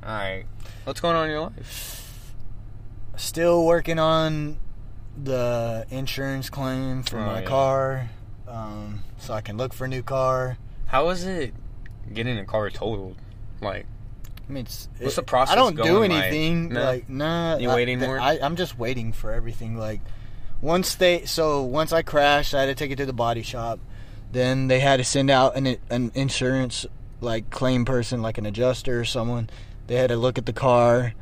[SPEAKER 2] All right, what's going on in your life?
[SPEAKER 1] Still working on the insurance claim for
[SPEAKER 2] Oh,
[SPEAKER 1] my
[SPEAKER 2] yeah.
[SPEAKER 1] car, um, so I can look for a new car.
[SPEAKER 2] How is it getting a car totaled? Like,
[SPEAKER 1] I mean, it's,
[SPEAKER 2] What's the process
[SPEAKER 1] I don't do
[SPEAKER 2] going like?
[SPEAKER 1] anything.
[SPEAKER 2] No?
[SPEAKER 1] Like, nah.
[SPEAKER 2] You
[SPEAKER 1] I-
[SPEAKER 2] waiting
[SPEAKER 1] th-
[SPEAKER 2] more?
[SPEAKER 1] I, I'm just waiting for everything. Like, once they, so once I crashed, I had to take it to the body shop. Then they had to send out an an insurance like claim person, like an adjuster or someone. They had to look at the car,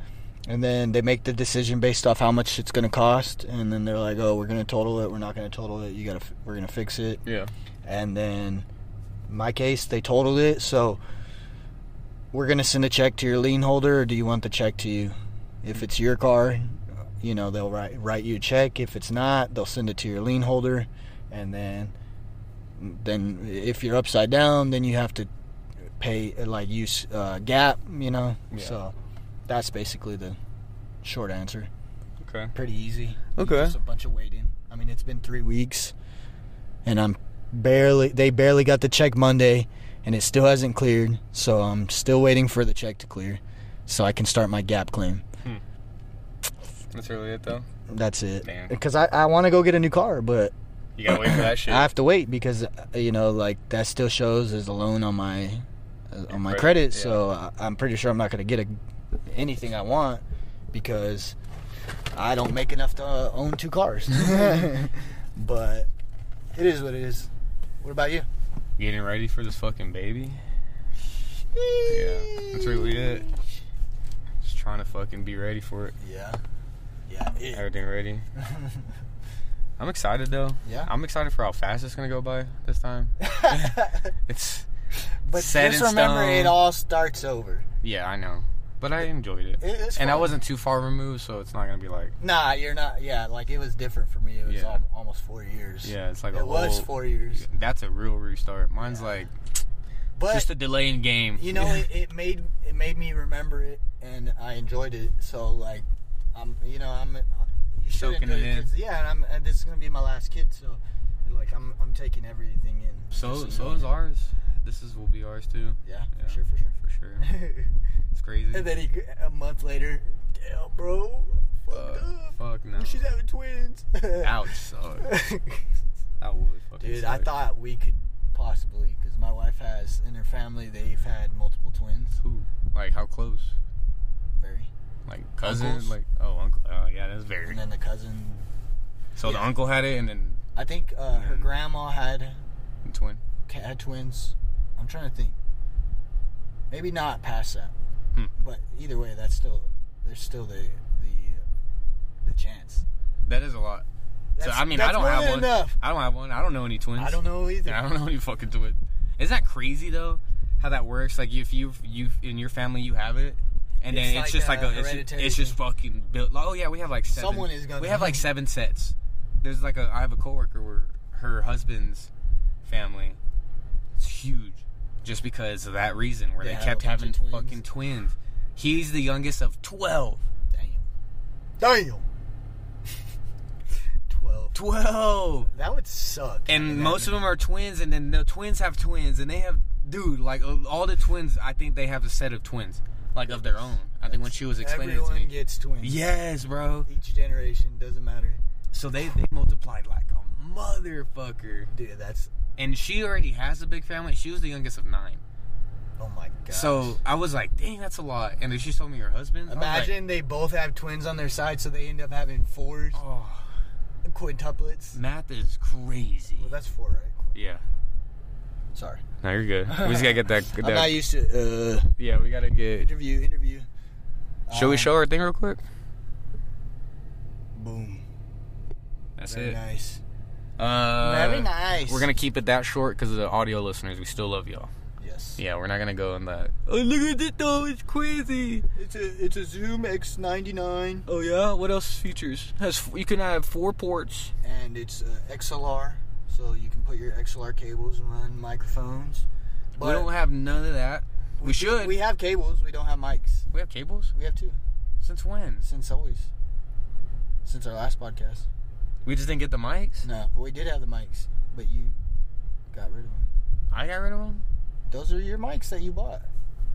[SPEAKER 1] and then they make the decision based off how much it's going to cost. And then they're like, "Oh, we're going to total it. We're not going to total it. You got to. We're going to fix it."
[SPEAKER 2] yeah.
[SPEAKER 1] and then my case they totaled it so we're going to send a check to your lien holder or do you want the check to you if it's your car you know they'll write write you a check if it's not they'll send it to your lien holder and then then if you're upside down then you have to pay like use uh, gap you know
[SPEAKER 2] Yeah.
[SPEAKER 1] so that's basically the short answer
[SPEAKER 2] Okay.
[SPEAKER 1] pretty easy
[SPEAKER 2] Okay.
[SPEAKER 1] just a bunch of waiting. I mean, it's been three weeks, and I'm barely. They barely got the check Monday, and it still hasn't cleared. So I'm still waiting for the check to clear, so I can start my gap claim.
[SPEAKER 2] That's really it though.
[SPEAKER 1] That's it. Because I, I want to go get a new car, but
[SPEAKER 2] You gotta wait for that shit.
[SPEAKER 1] I have to wait because uh, you know like that still shows as a loan on my uh, on my
[SPEAKER 2] credit,
[SPEAKER 1] credit.
[SPEAKER 2] yeah.
[SPEAKER 1] So I'm pretty sure I'm not going to get a, anything I want because I don't make enough to uh, own two cars. but it is what it is. What about you?
[SPEAKER 2] Getting ready for this fucking baby. Yeah, that's really it. Just trying to fucking be ready for it.
[SPEAKER 1] Yeah. Yeah. it-
[SPEAKER 2] Everything ready. I'm excited though.
[SPEAKER 1] Yeah?
[SPEAKER 2] I'm excited for how fast it's gonna go by this time. It's
[SPEAKER 1] but
[SPEAKER 2] set
[SPEAKER 1] just
[SPEAKER 2] in
[SPEAKER 1] remember,
[SPEAKER 2] stone.
[SPEAKER 1] it all starts over.
[SPEAKER 2] yeah, I know, but I enjoyed it,
[SPEAKER 1] It-
[SPEAKER 2] and I wasn't too far removed, so it's not gonna be like
[SPEAKER 1] Nah, you're not. Yeah, like it was different for me. It was
[SPEAKER 2] Yeah.
[SPEAKER 1] al- almost four years.
[SPEAKER 2] yeah, it's like a
[SPEAKER 1] it was
[SPEAKER 2] whole-
[SPEAKER 1] four years.
[SPEAKER 2] That's a real restart. Mine's
[SPEAKER 1] Yeah.
[SPEAKER 2] like
[SPEAKER 1] But
[SPEAKER 2] just a delay in game.
[SPEAKER 1] you know, it, it made it made me remember it, and I enjoyed it. So like, I'm you know I'm uh, you should
[SPEAKER 2] Soaking
[SPEAKER 1] enjoy
[SPEAKER 2] it
[SPEAKER 1] your
[SPEAKER 2] in.
[SPEAKER 1] kids. Yeah, and I'm and this is gonna be my last kid, so like I'm I'm taking everything in.
[SPEAKER 2] so
[SPEAKER 1] Just
[SPEAKER 2] so
[SPEAKER 1] enjoying
[SPEAKER 2] is
[SPEAKER 1] it.
[SPEAKER 2] ours. This is will be ours too.
[SPEAKER 1] Yeah,
[SPEAKER 2] Yeah.
[SPEAKER 1] for sure, for sure,
[SPEAKER 2] For sure. It's crazy.
[SPEAKER 1] and then he a month later, damn, bro, fucked
[SPEAKER 2] Fuck,
[SPEAKER 1] up.
[SPEAKER 2] fuck no.
[SPEAKER 1] She's having twins.
[SPEAKER 2] Ouch, suck. That would fucking
[SPEAKER 1] Dude, I thought we could possibly, because my wife has in her family, they've had multiple twins.
[SPEAKER 2] Who? Like how close?
[SPEAKER 1] Very.
[SPEAKER 2] Like cousin?
[SPEAKER 1] Uncles?
[SPEAKER 2] Like oh uncle? Oh yeah, that's very.
[SPEAKER 1] And then the cousin,
[SPEAKER 2] So the uncle had it, and then
[SPEAKER 1] I think uh, her
[SPEAKER 2] Mm.
[SPEAKER 1] grandma had
[SPEAKER 2] twin.
[SPEAKER 1] had twins. I'm trying to think. Maybe not past that,
[SPEAKER 2] Hmm.
[SPEAKER 1] but either way, that's still there's still the the the chance.
[SPEAKER 2] That is a lot. So I mean, I don't have one.
[SPEAKER 1] enough.
[SPEAKER 2] I don't have one. I don't know any twins.
[SPEAKER 1] I don't know either.
[SPEAKER 2] I don't know any fucking twins. Isn't that crazy though? How that works? Like if you you in your family you have it, and then
[SPEAKER 1] It's
[SPEAKER 2] it's,
[SPEAKER 1] like
[SPEAKER 2] just
[SPEAKER 1] a
[SPEAKER 2] like a it's,
[SPEAKER 1] hereditary
[SPEAKER 2] it's just fucking built. Oh yeah, we have like seven.
[SPEAKER 1] Someone is gonna
[SPEAKER 2] We have like seven sets. There's like a I have a coworker where her husband's family, it's huge, just because of that reason where
[SPEAKER 1] They
[SPEAKER 2] they, kept having
[SPEAKER 1] twins.
[SPEAKER 2] fucking twins. He's the youngest of twelve.
[SPEAKER 1] Damn. Damn. Twelve.
[SPEAKER 2] Twelve.
[SPEAKER 1] That would suck.
[SPEAKER 2] and most of them are twins, and then the twins have twins, and they have dude like all the twins. I think they have a set of twins, like of their own. I think when she was explaining it to me,
[SPEAKER 1] gets twins.
[SPEAKER 2] yes, bro.
[SPEAKER 1] Each generation doesn't matter.
[SPEAKER 2] So they they multiplied like a motherfucker,
[SPEAKER 1] Dude, that's
[SPEAKER 2] and she already has a big family. She was the youngest of nine,
[SPEAKER 1] oh my god.
[SPEAKER 2] so I was like, dang, that's a lot. And then she told me her husband. I was like,
[SPEAKER 1] imagine they both have twins on their side, so they end up having fours,
[SPEAKER 2] oh,
[SPEAKER 1] quintuplets.
[SPEAKER 2] math is crazy.
[SPEAKER 1] Well, that's four, right?
[SPEAKER 2] Yeah.
[SPEAKER 1] Sorry.
[SPEAKER 2] No, you're good. We just gotta get that.
[SPEAKER 1] I'm not used to uh,
[SPEAKER 2] yeah, we gotta get.
[SPEAKER 1] interview. Interview.
[SPEAKER 2] Should we
[SPEAKER 1] Um,
[SPEAKER 2] show our thing real quick?
[SPEAKER 1] Boom.
[SPEAKER 2] That's
[SPEAKER 1] Very
[SPEAKER 2] it.
[SPEAKER 1] nice.
[SPEAKER 2] Uh,
[SPEAKER 1] Very nice.
[SPEAKER 2] We're gonna keep it that short because of the audio listeners. We still love y'all.
[SPEAKER 1] Yes.
[SPEAKER 2] Yeah, we're not gonna go in that. Oh, look at it though! It's crazy.
[SPEAKER 1] It's a it's a Zoom X99
[SPEAKER 2] Oh yeah. What else features? Has you can have four ports.
[SPEAKER 1] and it's uh, XLR, so you can put your XLR cables and run microphones.
[SPEAKER 2] we don't have none of that. We,
[SPEAKER 1] do-
[SPEAKER 2] should.
[SPEAKER 1] We have cables. We don't have mics.
[SPEAKER 2] We have cables.
[SPEAKER 1] We have two
[SPEAKER 2] Since when?
[SPEAKER 1] since always. Since our last podcast.
[SPEAKER 2] We just didn't get the mics.
[SPEAKER 1] No, we did have the mics, but you got rid of them.
[SPEAKER 2] I got rid of them.
[SPEAKER 1] Those are your mics that you bought.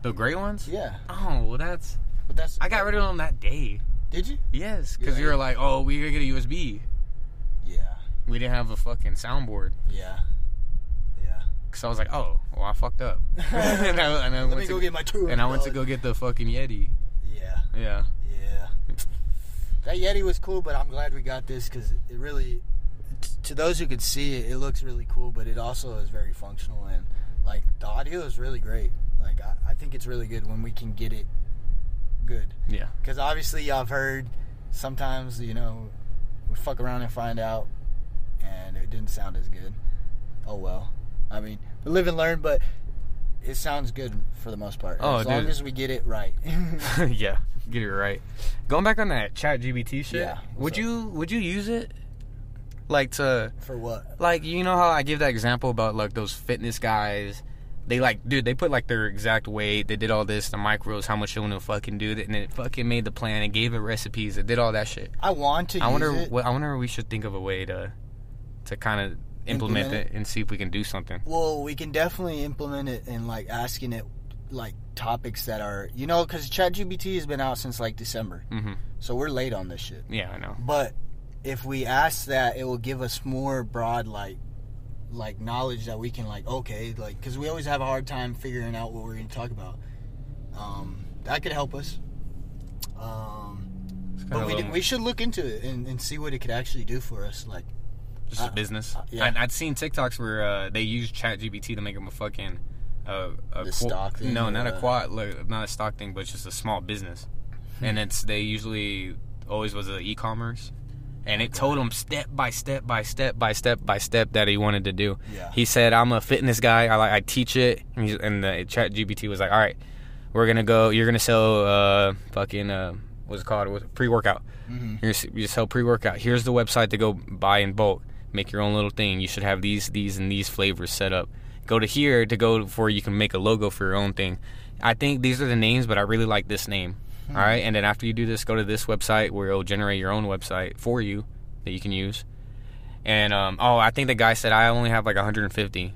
[SPEAKER 2] The gray ones.
[SPEAKER 1] Yeah,
[SPEAKER 2] Oh well, that's.
[SPEAKER 1] but that's.
[SPEAKER 2] I got rid of them that day.
[SPEAKER 1] Did you?
[SPEAKER 2] Yes, because
[SPEAKER 1] Yeah.
[SPEAKER 2] you were like, oh, we gotta get a USB.
[SPEAKER 1] Yeah,
[SPEAKER 2] We didn't have a fucking soundboard.
[SPEAKER 1] yeah, yeah.
[SPEAKER 2] Cause I was like, oh, well, I fucked up. and I, and I
[SPEAKER 1] Let
[SPEAKER 2] went
[SPEAKER 1] me
[SPEAKER 2] to
[SPEAKER 1] go get my two.
[SPEAKER 2] and I went to go get the fucking Yeti.
[SPEAKER 1] Yeah,
[SPEAKER 2] Yeah.
[SPEAKER 1] Yeah. That Yeti was cool, but I'm glad we got this because it really, t- to those who could see it, it looks really cool, but it also is very functional and like the audio is really great. Like I, I think it's really good when we can get it good.
[SPEAKER 2] Yeah.
[SPEAKER 1] Because obviously y'all have heard sometimes you know we fuck around and find out, and it didn't sound as good. Oh well. I mean, we live and learn, but it sounds good for the most part.
[SPEAKER 2] Oh,
[SPEAKER 1] as long as we get it right.
[SPEAKER 2] yeah. Get it right. Going back on that Chat GPT shit.
[SPEAKER 1] Yeah,
[SPEAKER 2] Would
[SPEAKER 1] up?
[SPEAKER 2] you would you use it? Like to
[SPEAKER 1] for what?
[SPEAKER 2] like you know how I give that example about like those fitness guys. They like, dude, they put like their exact weight. They did all this, the micros, how much they want to fucking do, that and it fucking made the plan. and gave it recipes. It did all that shit.
[SPEAKER 1] I want to.
[SPEAKER 2] I
[SPEAKER 1] use
[SPEAKER 2] wonder.
[SPEAKER 1] It.
[SPEAKER 2] What, I wonder. if We should think of a way to, to kind of implement,
[SPEAKER 1] Implement
[SPEAKER 2] it and see if we can do something.
[SPEAKER 1] Well, we can definitely implement it and like asking it like topics that are you know because ChatGPT has been out since like December,
[SPEAKER 2] hmm
[SPEAKER 1] so we're late on this shit.
[SPEAKER 2] Yeah, I know.
[SPEAKER 1] But if we ask that, it will give us more broad like like knowledge that we can like okay like because we always have a hard time figuring out what we're going to talk about. Um, that could help us. Um, but we,
[SPEAKER 2] little-
[SPEAKER 1] we should look into it and, and see what it could actually do for us. Like
[SPEAKER 2] just
[SPEAKER 1] uh,
[SPEAKER 2] a business.
[SPEAKER 1] uh, yeah.
[SPEAKER 2] I'd, I'd seen TikToks where uh, they use ChatGPT to make them a fucking uh, a
[SPEAKER 1] The
[SPEAKER 2] qu-
[SPEAKER 1] stock thing
[SPEAKER 2] No, not a quad, like, not a stock thing, but just a small business.
[SPEAKER 1] Hmm.
[SPEAKER 2] and it's they usually always was an e-commerce. and it told him step by step by step by step by step that he wanted to do.
[SPEAKER 1] Yeah.
[SPEAKER 2] He said, "I'm a fitness guy. I like I teach it." And, he's, and the Chat GPT was like, "All right, we're gonna go. You're gonna sell uh fucking uh what's it called? Pre-workout.
[SPEAKER 1] Mhm.
[SPEAKER 2] You're gonna, you sell pre-workout. Here's the website to go buy in bulk. Make your own little thing. You should have these these and these flavors set up. Go to here to go for you can make a logo for your own thing. I think these are the names, but I really like this name. All right, and then after you do this, go to this website where it'll generate your own website for you that you can use. And um, oh, I think the guy said I only have like 150.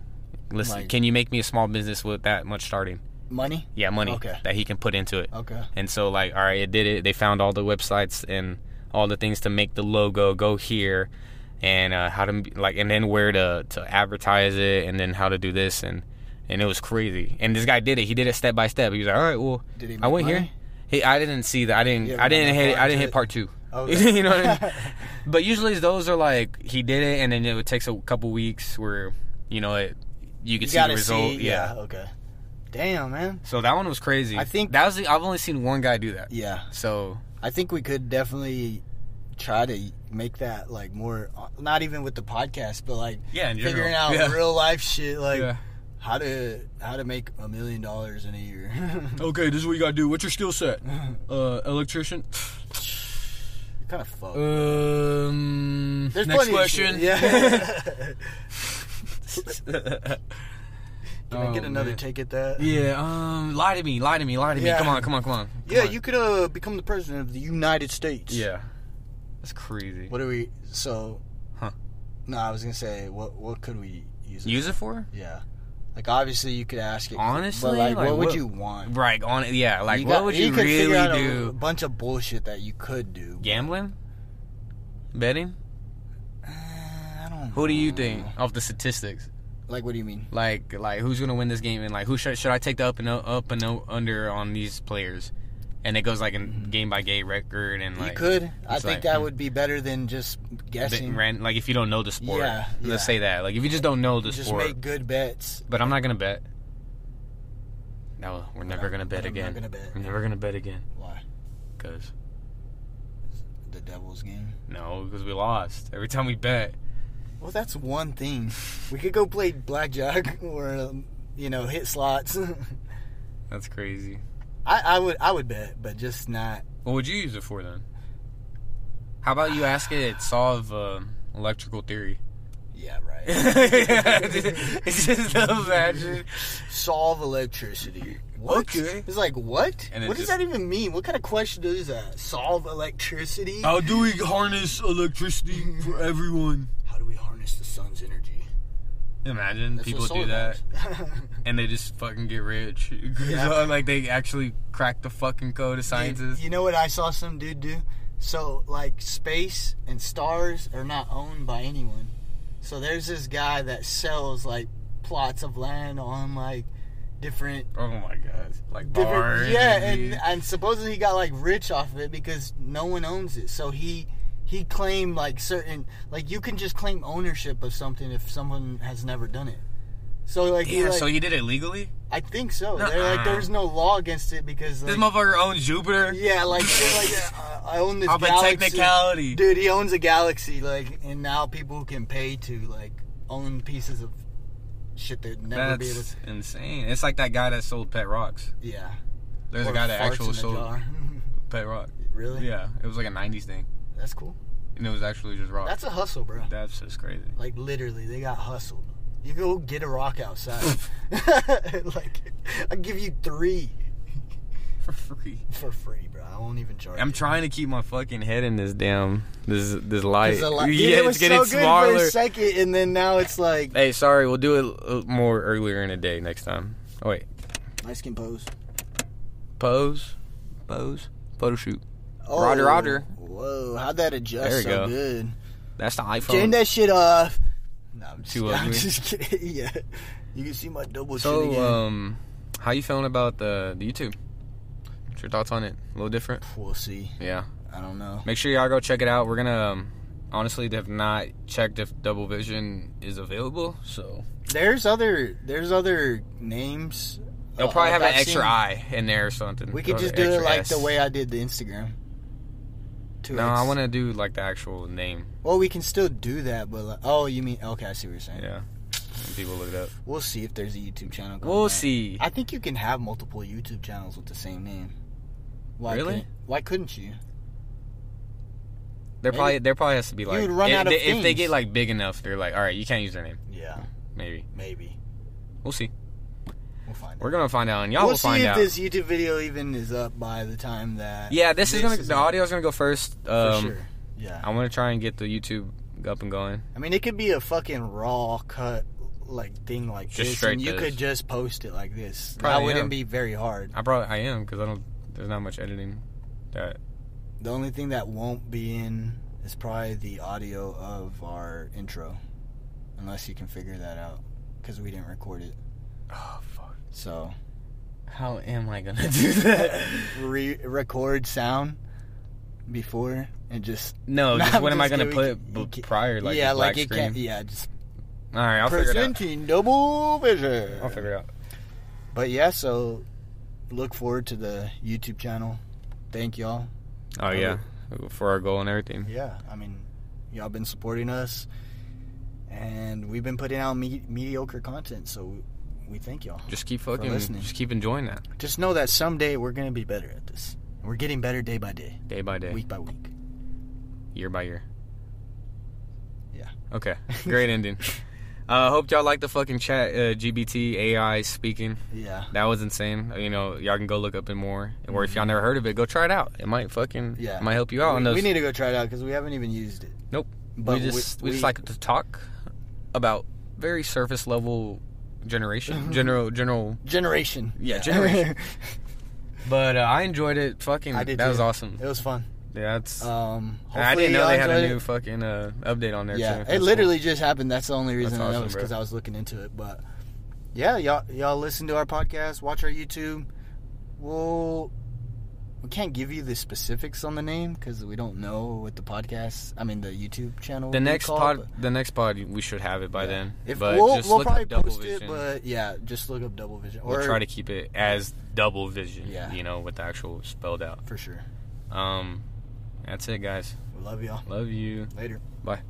[SPEAKER 2] Listen,
[SPEAKER 1] Like-
[SPEAKER 2] can you make me a small business with that much starting?
[SPEAKER 1] money.
[SPEAKER 2] Yeah, money
[SPEAKER 1] Okay.
[SPEAKER 2] that he can put into it.
[SPEAKER 1] Okay.
[SPEAKER 2] And so like, all right, it did it. They found all the websites and all the things to make the logo go here, and uh, how to like, and then where to to advertise it, and then how to do this, and and it was crazy. And this guy did it. He did it step by step. He was like, all right, well, I went here.
[SPEAKER 1] money?
[SPEAKER 2] He, I didn't see that. I didn't. I didn't hit. I didn't hit part two.
[SPEAKER 1] Okay.
[SPEAKER 2] you know what I mean? But usually those are like he did it, and then it takes a couple weeks where you know it. You can
[SPEAKER 1] You
[SPEAKER 2] see the result.
[SPEAKER 1] see.
[SPEAKER 2] yeah.
[SPEAKER 1] Okay. Damn, man.
[SPEAKER 2] So that one was crazy.
[SPEAKER 1] I think-
[SPEAKER 2] that was. The, I've only seen one guy do that.
[SPEAKER 1] Yeah.
[SPEAKER 2] So
[SPEAKER 1] I think we could definitely try to make that like more, not even with the podcast, but like
[SPEAKER 2] Yeah, in
[SPEAKER 1] figuring
[SPEAKER 2] general.
[SPEAKER 1] out
[SPEAKER 2] Yeah.
[SPEAKER 1] real life shit, like
[SPEAKER 2] Yeah.
[SPEAKER 1] how to how to make a million dollars in a year.
[SPEAKER 2] Okay, this is what you gotta do. What's your skill set? Uh, electrician.
[SPEAKER 1] kind of fucked.
[SPEAKER 2] Um.
[SPEAKER 1] There's
[SPEAKER 2] next question.
[SPEAKER 1] Yeah. Can I
[SPEAKER 2] Oh,
[SPEAKER 1] get another
[SPEAKER 2] man.
[SPEAKER 1] take at that?
[SPEAKER 2] Yeah. Um. Lie to me. Lie to me. Lie to me. Come on. Come on. Come on. Come
[SPEAKER 1] Yeah,
[SPEAKER 2] on.
[SPEAKER 1] you could uh, become the president of the United States.
[SPEAKER 2] Yeah. That's crazy.
[SPEAKER 1] What do we? So.
[SPEAKER 2] Huh.
[SPEAKER 1] No, I was gonna say what what could we use?
[SPEAKER 2] it Use it for?
[SPEAKER 1] Yeah. Like obviously you could ask it.
[SPEAKER 2] Honestly,
[SPEAKER 1] but like,
[SPEAKER 2] like,
[SPEAKER 1] what would you want?
[SPEAKER 2] Right. On it. Yeah. Like,
[SPEAKER 1] You
[SPEAKER 2] what
[SPEAKER 1] got-
[SPEAKER 2] would you,
[SPEAKER 1] could
[SPEAKER 2] really
[SPEAKER 1] out A
[SPEAKER 2] do?
[SPEAKER 1] bunch of bullshit that you could do.
[SPEAKER 2] Gambling. Betting.
[SPEAKER 1] Uh, I don't.
[SPEAKER 2] Who do you think of the statistics?
[SPEAKER 1] Like, what do you mean?
[SPEAKER 2] Like, like who's gonna win this game? And like, who should should I take the up and up and under on these players? And it goes like in game by game record and like
[SPEAKER 1] you could. I think
[SPEAKER 2] like,
[SPEAKER 1] that
[SPEAKER 2] hmm.
[SPEAKER 1] would be better than just guessing.
[SPEAKER 2] Ran, like if you don't know the sport.
[SPEAKER 1] Yeah, yeah.
[SPEAKER 2] Let's say that. Like if you just don't know the
[SPEAKER 1] just
[SPEAKER 2] sport.
[SPEAKER 1] Just make good bets.
[SPEAKER 2] But I'm not gonna bet. No, we're never gonna bet
[SPEAKER 1] but I'm
[SPEAKER 2] again.
[SPEAKER 1] gonna bet.
[SPEAKER 2] We're never gonna bet again.
[SPEAKER 1] Why?
[SPEAKER 2] Cause
[SPEAKER 1] The Devil's game.
[SPEAKER 2] no, because we lost every time we bet.
[SPEAKER 1] Well, that's one thing. We could go play blackjack or um, you know hit slots.
[SPEAKER 2] That's crazy.
[SPEAKER 1] I, I would I would bet, but just not.
[SPEAKER 2] What would you use it for then? How about you ask it solve um electrical theory?
[SPEAKER 1] Yeah, right.
[SPEAKER 2] it's just imagine.
[SPEAKER 1] Solve electricity. What?
[SPEAKER 2] Okay.
[SPEAKER 1] It's like what?
[SPEAKER 2] And
[SPEAKER 1] what does
[SPEAKER 2] just-
[SPEAKER 1] that even mean? What kind of question is that? Solve electricity?
[SPEAKER 2] How do we harness electricity for everyone?
[SPEAKER 1] How do we harness the sun's energy?
[SPEAKER 2] Imagine
[SPEAKER 1] That's
[SPEAKER 2] people do that and they just fucking get rich.
[SPEAKER 1] Yeah.
[SPEAKER 2] like they actually crack the fucking code of sciences.
[SPEAKER 1] You, you know what I saw some dude do? So like space and stars are not owned by anyone. So there's this guy that sells like plots of land on like different
[SPEAKER 2] Oh my god! Like bars.
[SPEAKER 1] yeah and and supposedly he got like rich off of it because no one owns it. So he he claimed like certain like you can just claim ownership of something if someone has never done it. So like,
[SPEAKER 2] yeah.
[SPEAKER 1] like
[SPEAKER 2] so you did it legally?
[SPEAKER 1] I think so.
[SPEAKER 2] Nuh-uh.
[SPEAKER 1] They're like there's no law against it because
[SPEAKER 2] This motherfucker owns Jupiter.
[SPEAKER 1] yeah, like, they're like uh, I own this
[SPEAKER 2] a
[SPEAKER 1] galaxy.
[SPEAKER 2] technicality.
[SPEAKER 1] Dude, he owns a galaxy, like, and now people can pay to like own pieces of shit they'd never be able
[SPEAKER 2] That's
[SPEAKER 1] to.
[SPEAKER 2] insane. It's like that guy that sold pet rocks.
[SPEAKER 1] Yeah.
[SPEAKER 2] There's
[SPEAKER 1] Or
[SPEAKER 2] a guy that actually sold pet rock.
[SPEAKER 1] really?
[SPEAKER 2] Yeah, it was like a '90s thing,
[SPEAKER 1] That's cool.
[SPEAKER 2] And it was actually just rock.
[SPEAKER 1] That's a hustle, bro.
[SPEAKER 2] That's just crazy.
[SPEAKER 1] Like literally, they got hustled. You go get a rock outside. like, I'll give you three
[SPEAKER 2] For free.
[SPEAKER 1] for free, bro. I won't even charge.
[SPEAKER 2] I'm
[SPEAKER 1] you.
[SPEAKER 2] trying to keep my fucking head in this damn this this light.
[SPEAKER 1] 'Cause the li- Dude,
[SPEAKER 2] yeah,
[SPEAKER 1] it was
[SPEAKER 2] it's getting
[SPEAKER 1] so good
[SPEAKER 2] smaller.
[SPEAKER 1] for a second, and then now it's like
[SPEAKER 2] Hey, sorry, we'll do it more earlier in the day next time. Oh wait,
[SPEAKER 1] nice skin pose.
[SPEAKER 2] pose, pose, photo shoot.
[SPEAKER 1] Oh,
[SPEAKER 2] Roger, Roger.
[SPEAKER 1] Whoa, how'd that adjust
[SPEAKER 2] There you
[SPEAKER 1] so
[SPEAKER 2] go.
[SPEAKER 1] good?
[SPEAKER 2] That's the iPhone.
[SPEAKER 1] Turn that shit off. No, I'm just,
[SPEAKER 2] Too
[SPEAKER 1] I'm
[SPEAKER 2] ugly?
[SPEAKER 1] just kidding. Yeah, you can see my double chin
[SPEAKER 2] So,
[SPEAKER 1] again.
[SPEAKER 2] um, how you feeling about the the YouTube? What's your thoughts on it? A little different?
[SPEAKER 1] we'll see.
[SPEAKER 2] Yeah.
[SPEAKER 1] I don't know.
[SPEAKER 2] Make sure y'all go check it out. We're gonna um, honestly have not checked if Double Vision is available, so
[SPEAKER 1] There's other there's other names.
[SPEAKER 2] they'll
[SPEAKER 1] uh,
[SPEAKER 2] probably have an
[SPEAKER 1] I've
[SPEAKER 2] extra
[SPEAKER 1] seen.
[SPEAKER 2] eye in there or something.
[SPEAKER 1] We could
[SPEAKER 2] Or
[SPEAKER 1] just do it
[SPEAKER 2] extra
[SPEAKER 1] like
[SPEAKER 2] S.
[SPEAKER 1] the way I did the Instagram.
[SPEAKER 2] No. I want to do like the actual name.
[SPEAKER 1] Well, we can still do that, but like, oh, you mean okay? I see what you're saying.
[SPEAKER 2] Yeah. People look it up.
[SPEAKER 1] We'll see if there's a YouTube channel.
[SPEAKER 2] We'll
[SPEAKER 1] out.
[SPEAKER 2] see.
[SPEAKER 1] I think you can have multiple YouTube channels with the same name. Why
[SPEAKER 2] Really?
[SPEAKER 1] couldn't- why couldn't you?
[SPEAKER 2] There
[SPEAKER 1] Maybe-
[SPEAKER 2] probably there probably has to be like
[SPEAKER 1] would run
[SPEAKER 2] if,
[SPEAKER 1] out of
[SPEAKER 2] they, if they get like big enough, they're like, all right, you can't use their name.
[SPEAKER 1] Yeah,
[SPEAKER 2] Maybe
[SPEAKER 1] maybe.
[SPEAKER 2] we'll see.
[SPEAKER 1] We'll find
[SPEAKER 2] We're
[SPEAKER 1] out.
[SPEAKER 2] gonna find out, and y'all
[SPEAKER 1] we'll
[SPEAKER 2] will
[SPEAKER 1] see
[SPEAKER 2] find
[SPEAKER 1] if
[SPEAKER 2] out.
[SPEAKER 1] this YouTube video even is up by the time that.
[SPEAKER 2] yeah, this, is gonna the
[SPEAKER 1] up.
[SPEAKER 2] is gonna go first.
[SPEAKER 1] For
[SPEAKER 2] Um,
[SPEAKER 1] sure. Yeah.
[SPEAKER 2] I want to try and get the YouTube up and going.
[SPEAKER 1] I mean, it could be a fucking raw cut like thing like
[SPEAKER 2] Just
[SPEAKER 1] this,
[SPEAKER 2] straight
[SPEAKER 1] and you
[SPEAKER 2] this.
[SPEAKER 1] could just post it like this.
[SPEAKER 2] Probably
[SPEAKER 1] that wouldn't
[SPEAKER 2] am.
[SPEAKER 1] be very hard.
[SPEAKER 2] I probably I am because I don't. There's not much editing. That
[SPEAKER 1] The only thing that won't be in is probably the audio of our intro, unless you can figure that out, because we didn't record it.
[SPEAKER 2] oh fuck.
[SPEAKER 1] So
[SPEAKER 2] How am I gonna do that?
[SPEAKER 1] re-record sound before and just
[SPEAKER 2] no, just what am I gonna put b- prior like
[SPEAKER 1] yeah, like it
[SPEAKER 2] screen?
[SPEAKER 1] can't. Yeah, just
[SPEAKER 2] All right, I'll figure it out.
[SPEAKER 1] presenting double vision.
[SPEAKER 2] I'll figure it out.
[SPEAKER 1] But yeah, so look forward to the YouTube channel. Thank y'all.
[SPEAKER 2] Oh yeah, for our goal and everything.
[SPEAKER 1] Yeah, I mean, y'all been supporting us, and we've been putting out me- mediocre content, so we thank y'all.
[SPEAKER 2] Just keep fucking,
[SPEAKER 1] listening.
[SPEAKER 2] just keep enjoying that
[SPEAKER 1] Just know that someday we're gonna be better at this. We're getting better day by day,
[SPEAKER 2] day by day,
[SPEAKER 1] week by week.
[SPEAKER 2] year by year.
[SPEAKER 1] Yeah.
[SPEAKER 2] Okay, great ending. Uh, hope y'all like the fucking chat uh, GPT AI speaking.
[SPEAKER 1] Yeah.
[SPEAKER 2] That was insane. You know, y'all can go look up it more, or if y'all never heard of it, go try it out. It might fucking,
[SPEAKER 1] Yeah.
[SPEAKER 2] it might help you out. on
[SPEAKER 1] We,
[SPEAKER 2] those.
[SPEAKER 1] we need to go try it out because we haven't even used it.
[SPEAKER 2] Nope.
[SPEAKER 1] But
[SPEAKER 2] we just we,
[SPEAKER 1] we-
[SPEAKER 2] just like to talk about very surface level generation, general general.
[SPEAKER 1] Generation.
[SPEAKER 2] Yeah, generation. But uh, I enjoyed it. Fucking,
[SPEAKER 1] I did.
[SPEAKER 2] that was awesome.
[SPEAKER 1] It was fun.
[SPEAKER 2] Yeah, that's.
[SPEAKER 1] Um,
[SPEAKER 2] I didn't know they had a new
[SPEAKER 1] it.
[SPEAKER 2] fucking uh, update on there.
[SPEAKER 1] Yeah,
[SPEAKER 2] too.
[SPEAKER 1] it literally just happened. That's the only reason
[SPEAKER 2] That's
[SPEAKER 1] I know
[SPEAKER 2] awesome,
[SPEAKER 1] is because. I was looking into it. But yeah, y'all y'all listen to our podcast, watch our YouTube. We'll we can't give you the specifics on the name because we don't know what the podcast. I mean, the YouTube channel.
[SPEAKER 2] The next
[SPEAKER 1] called,
[SPEAKER 2] pod, the next pod, we should have it by
[SPEAKER 1] yeah.
[SPEAKER 2] then.
[SPEAKER 1] If
[SPEAKER 2] but
[SPEAKER 1] we'll,
[SPEAKER 2] just
[SPEAKER 1] we'll
[SPEAKER 2] look
[SPEAKER 1] probably
[SPEAKER 2] up double
[SPEAKER 1] post
[SPEAKER 2] vision.
[SPEAKER 1] it, but yeah, just look up double vision.
[SPEAKER 2] we'll try to keep it as double vision.
[SPEAKER 1] Yeah.
[SPEAKER 2] You know, with the actual spelled out.
[SPEAKER 1] for sure.
[SPEAKER 2] Um, that's it, guys.
[SPEAKER 1] We love y'all.
[SPEAKER 2] Love you.
[SPEAKER 1] Later.
[SPEAKER 2] Bye.